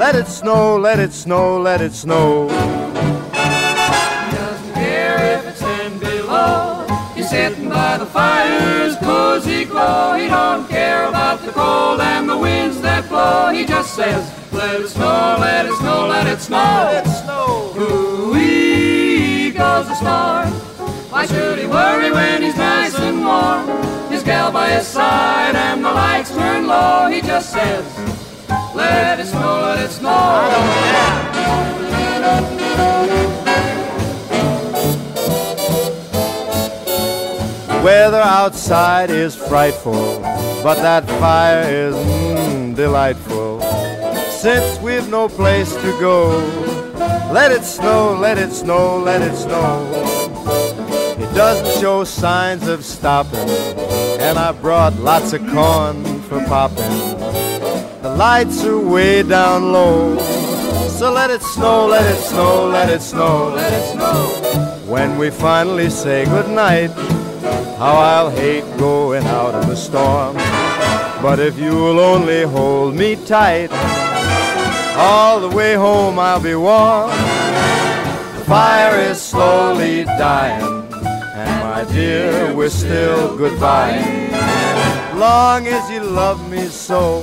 Let it snow, let it snow, let it snow. He doesn't care if it's ten below. He's sitting by the fire's cozy glow. He don't care about the cold and the winds that blow. He just says, let it snow, let it snow, let it snow. Let it snow. Ooh-wee goes the storm. Why should he worry when he's nice and warm? His gal by his side and the lights turn low. He just says, let it snow, let it snow. I don't care. Weather outside is frightful, but that fire is mm, delightful. Since we've no place to go, let it snow, let it snow, let it snow. It doesn't show signs of stopping, and I brought lots of corn for popping. Lights are way down low, so let it snow, let it snow, let it snow, let it snow. When we finally say goodnight, how I'll hate going out in the storm. But if you'll only hold me tight, all the way home I'll be warm. The fire is slowly dying, and my dear, we're still goodbye. Long as you love me so,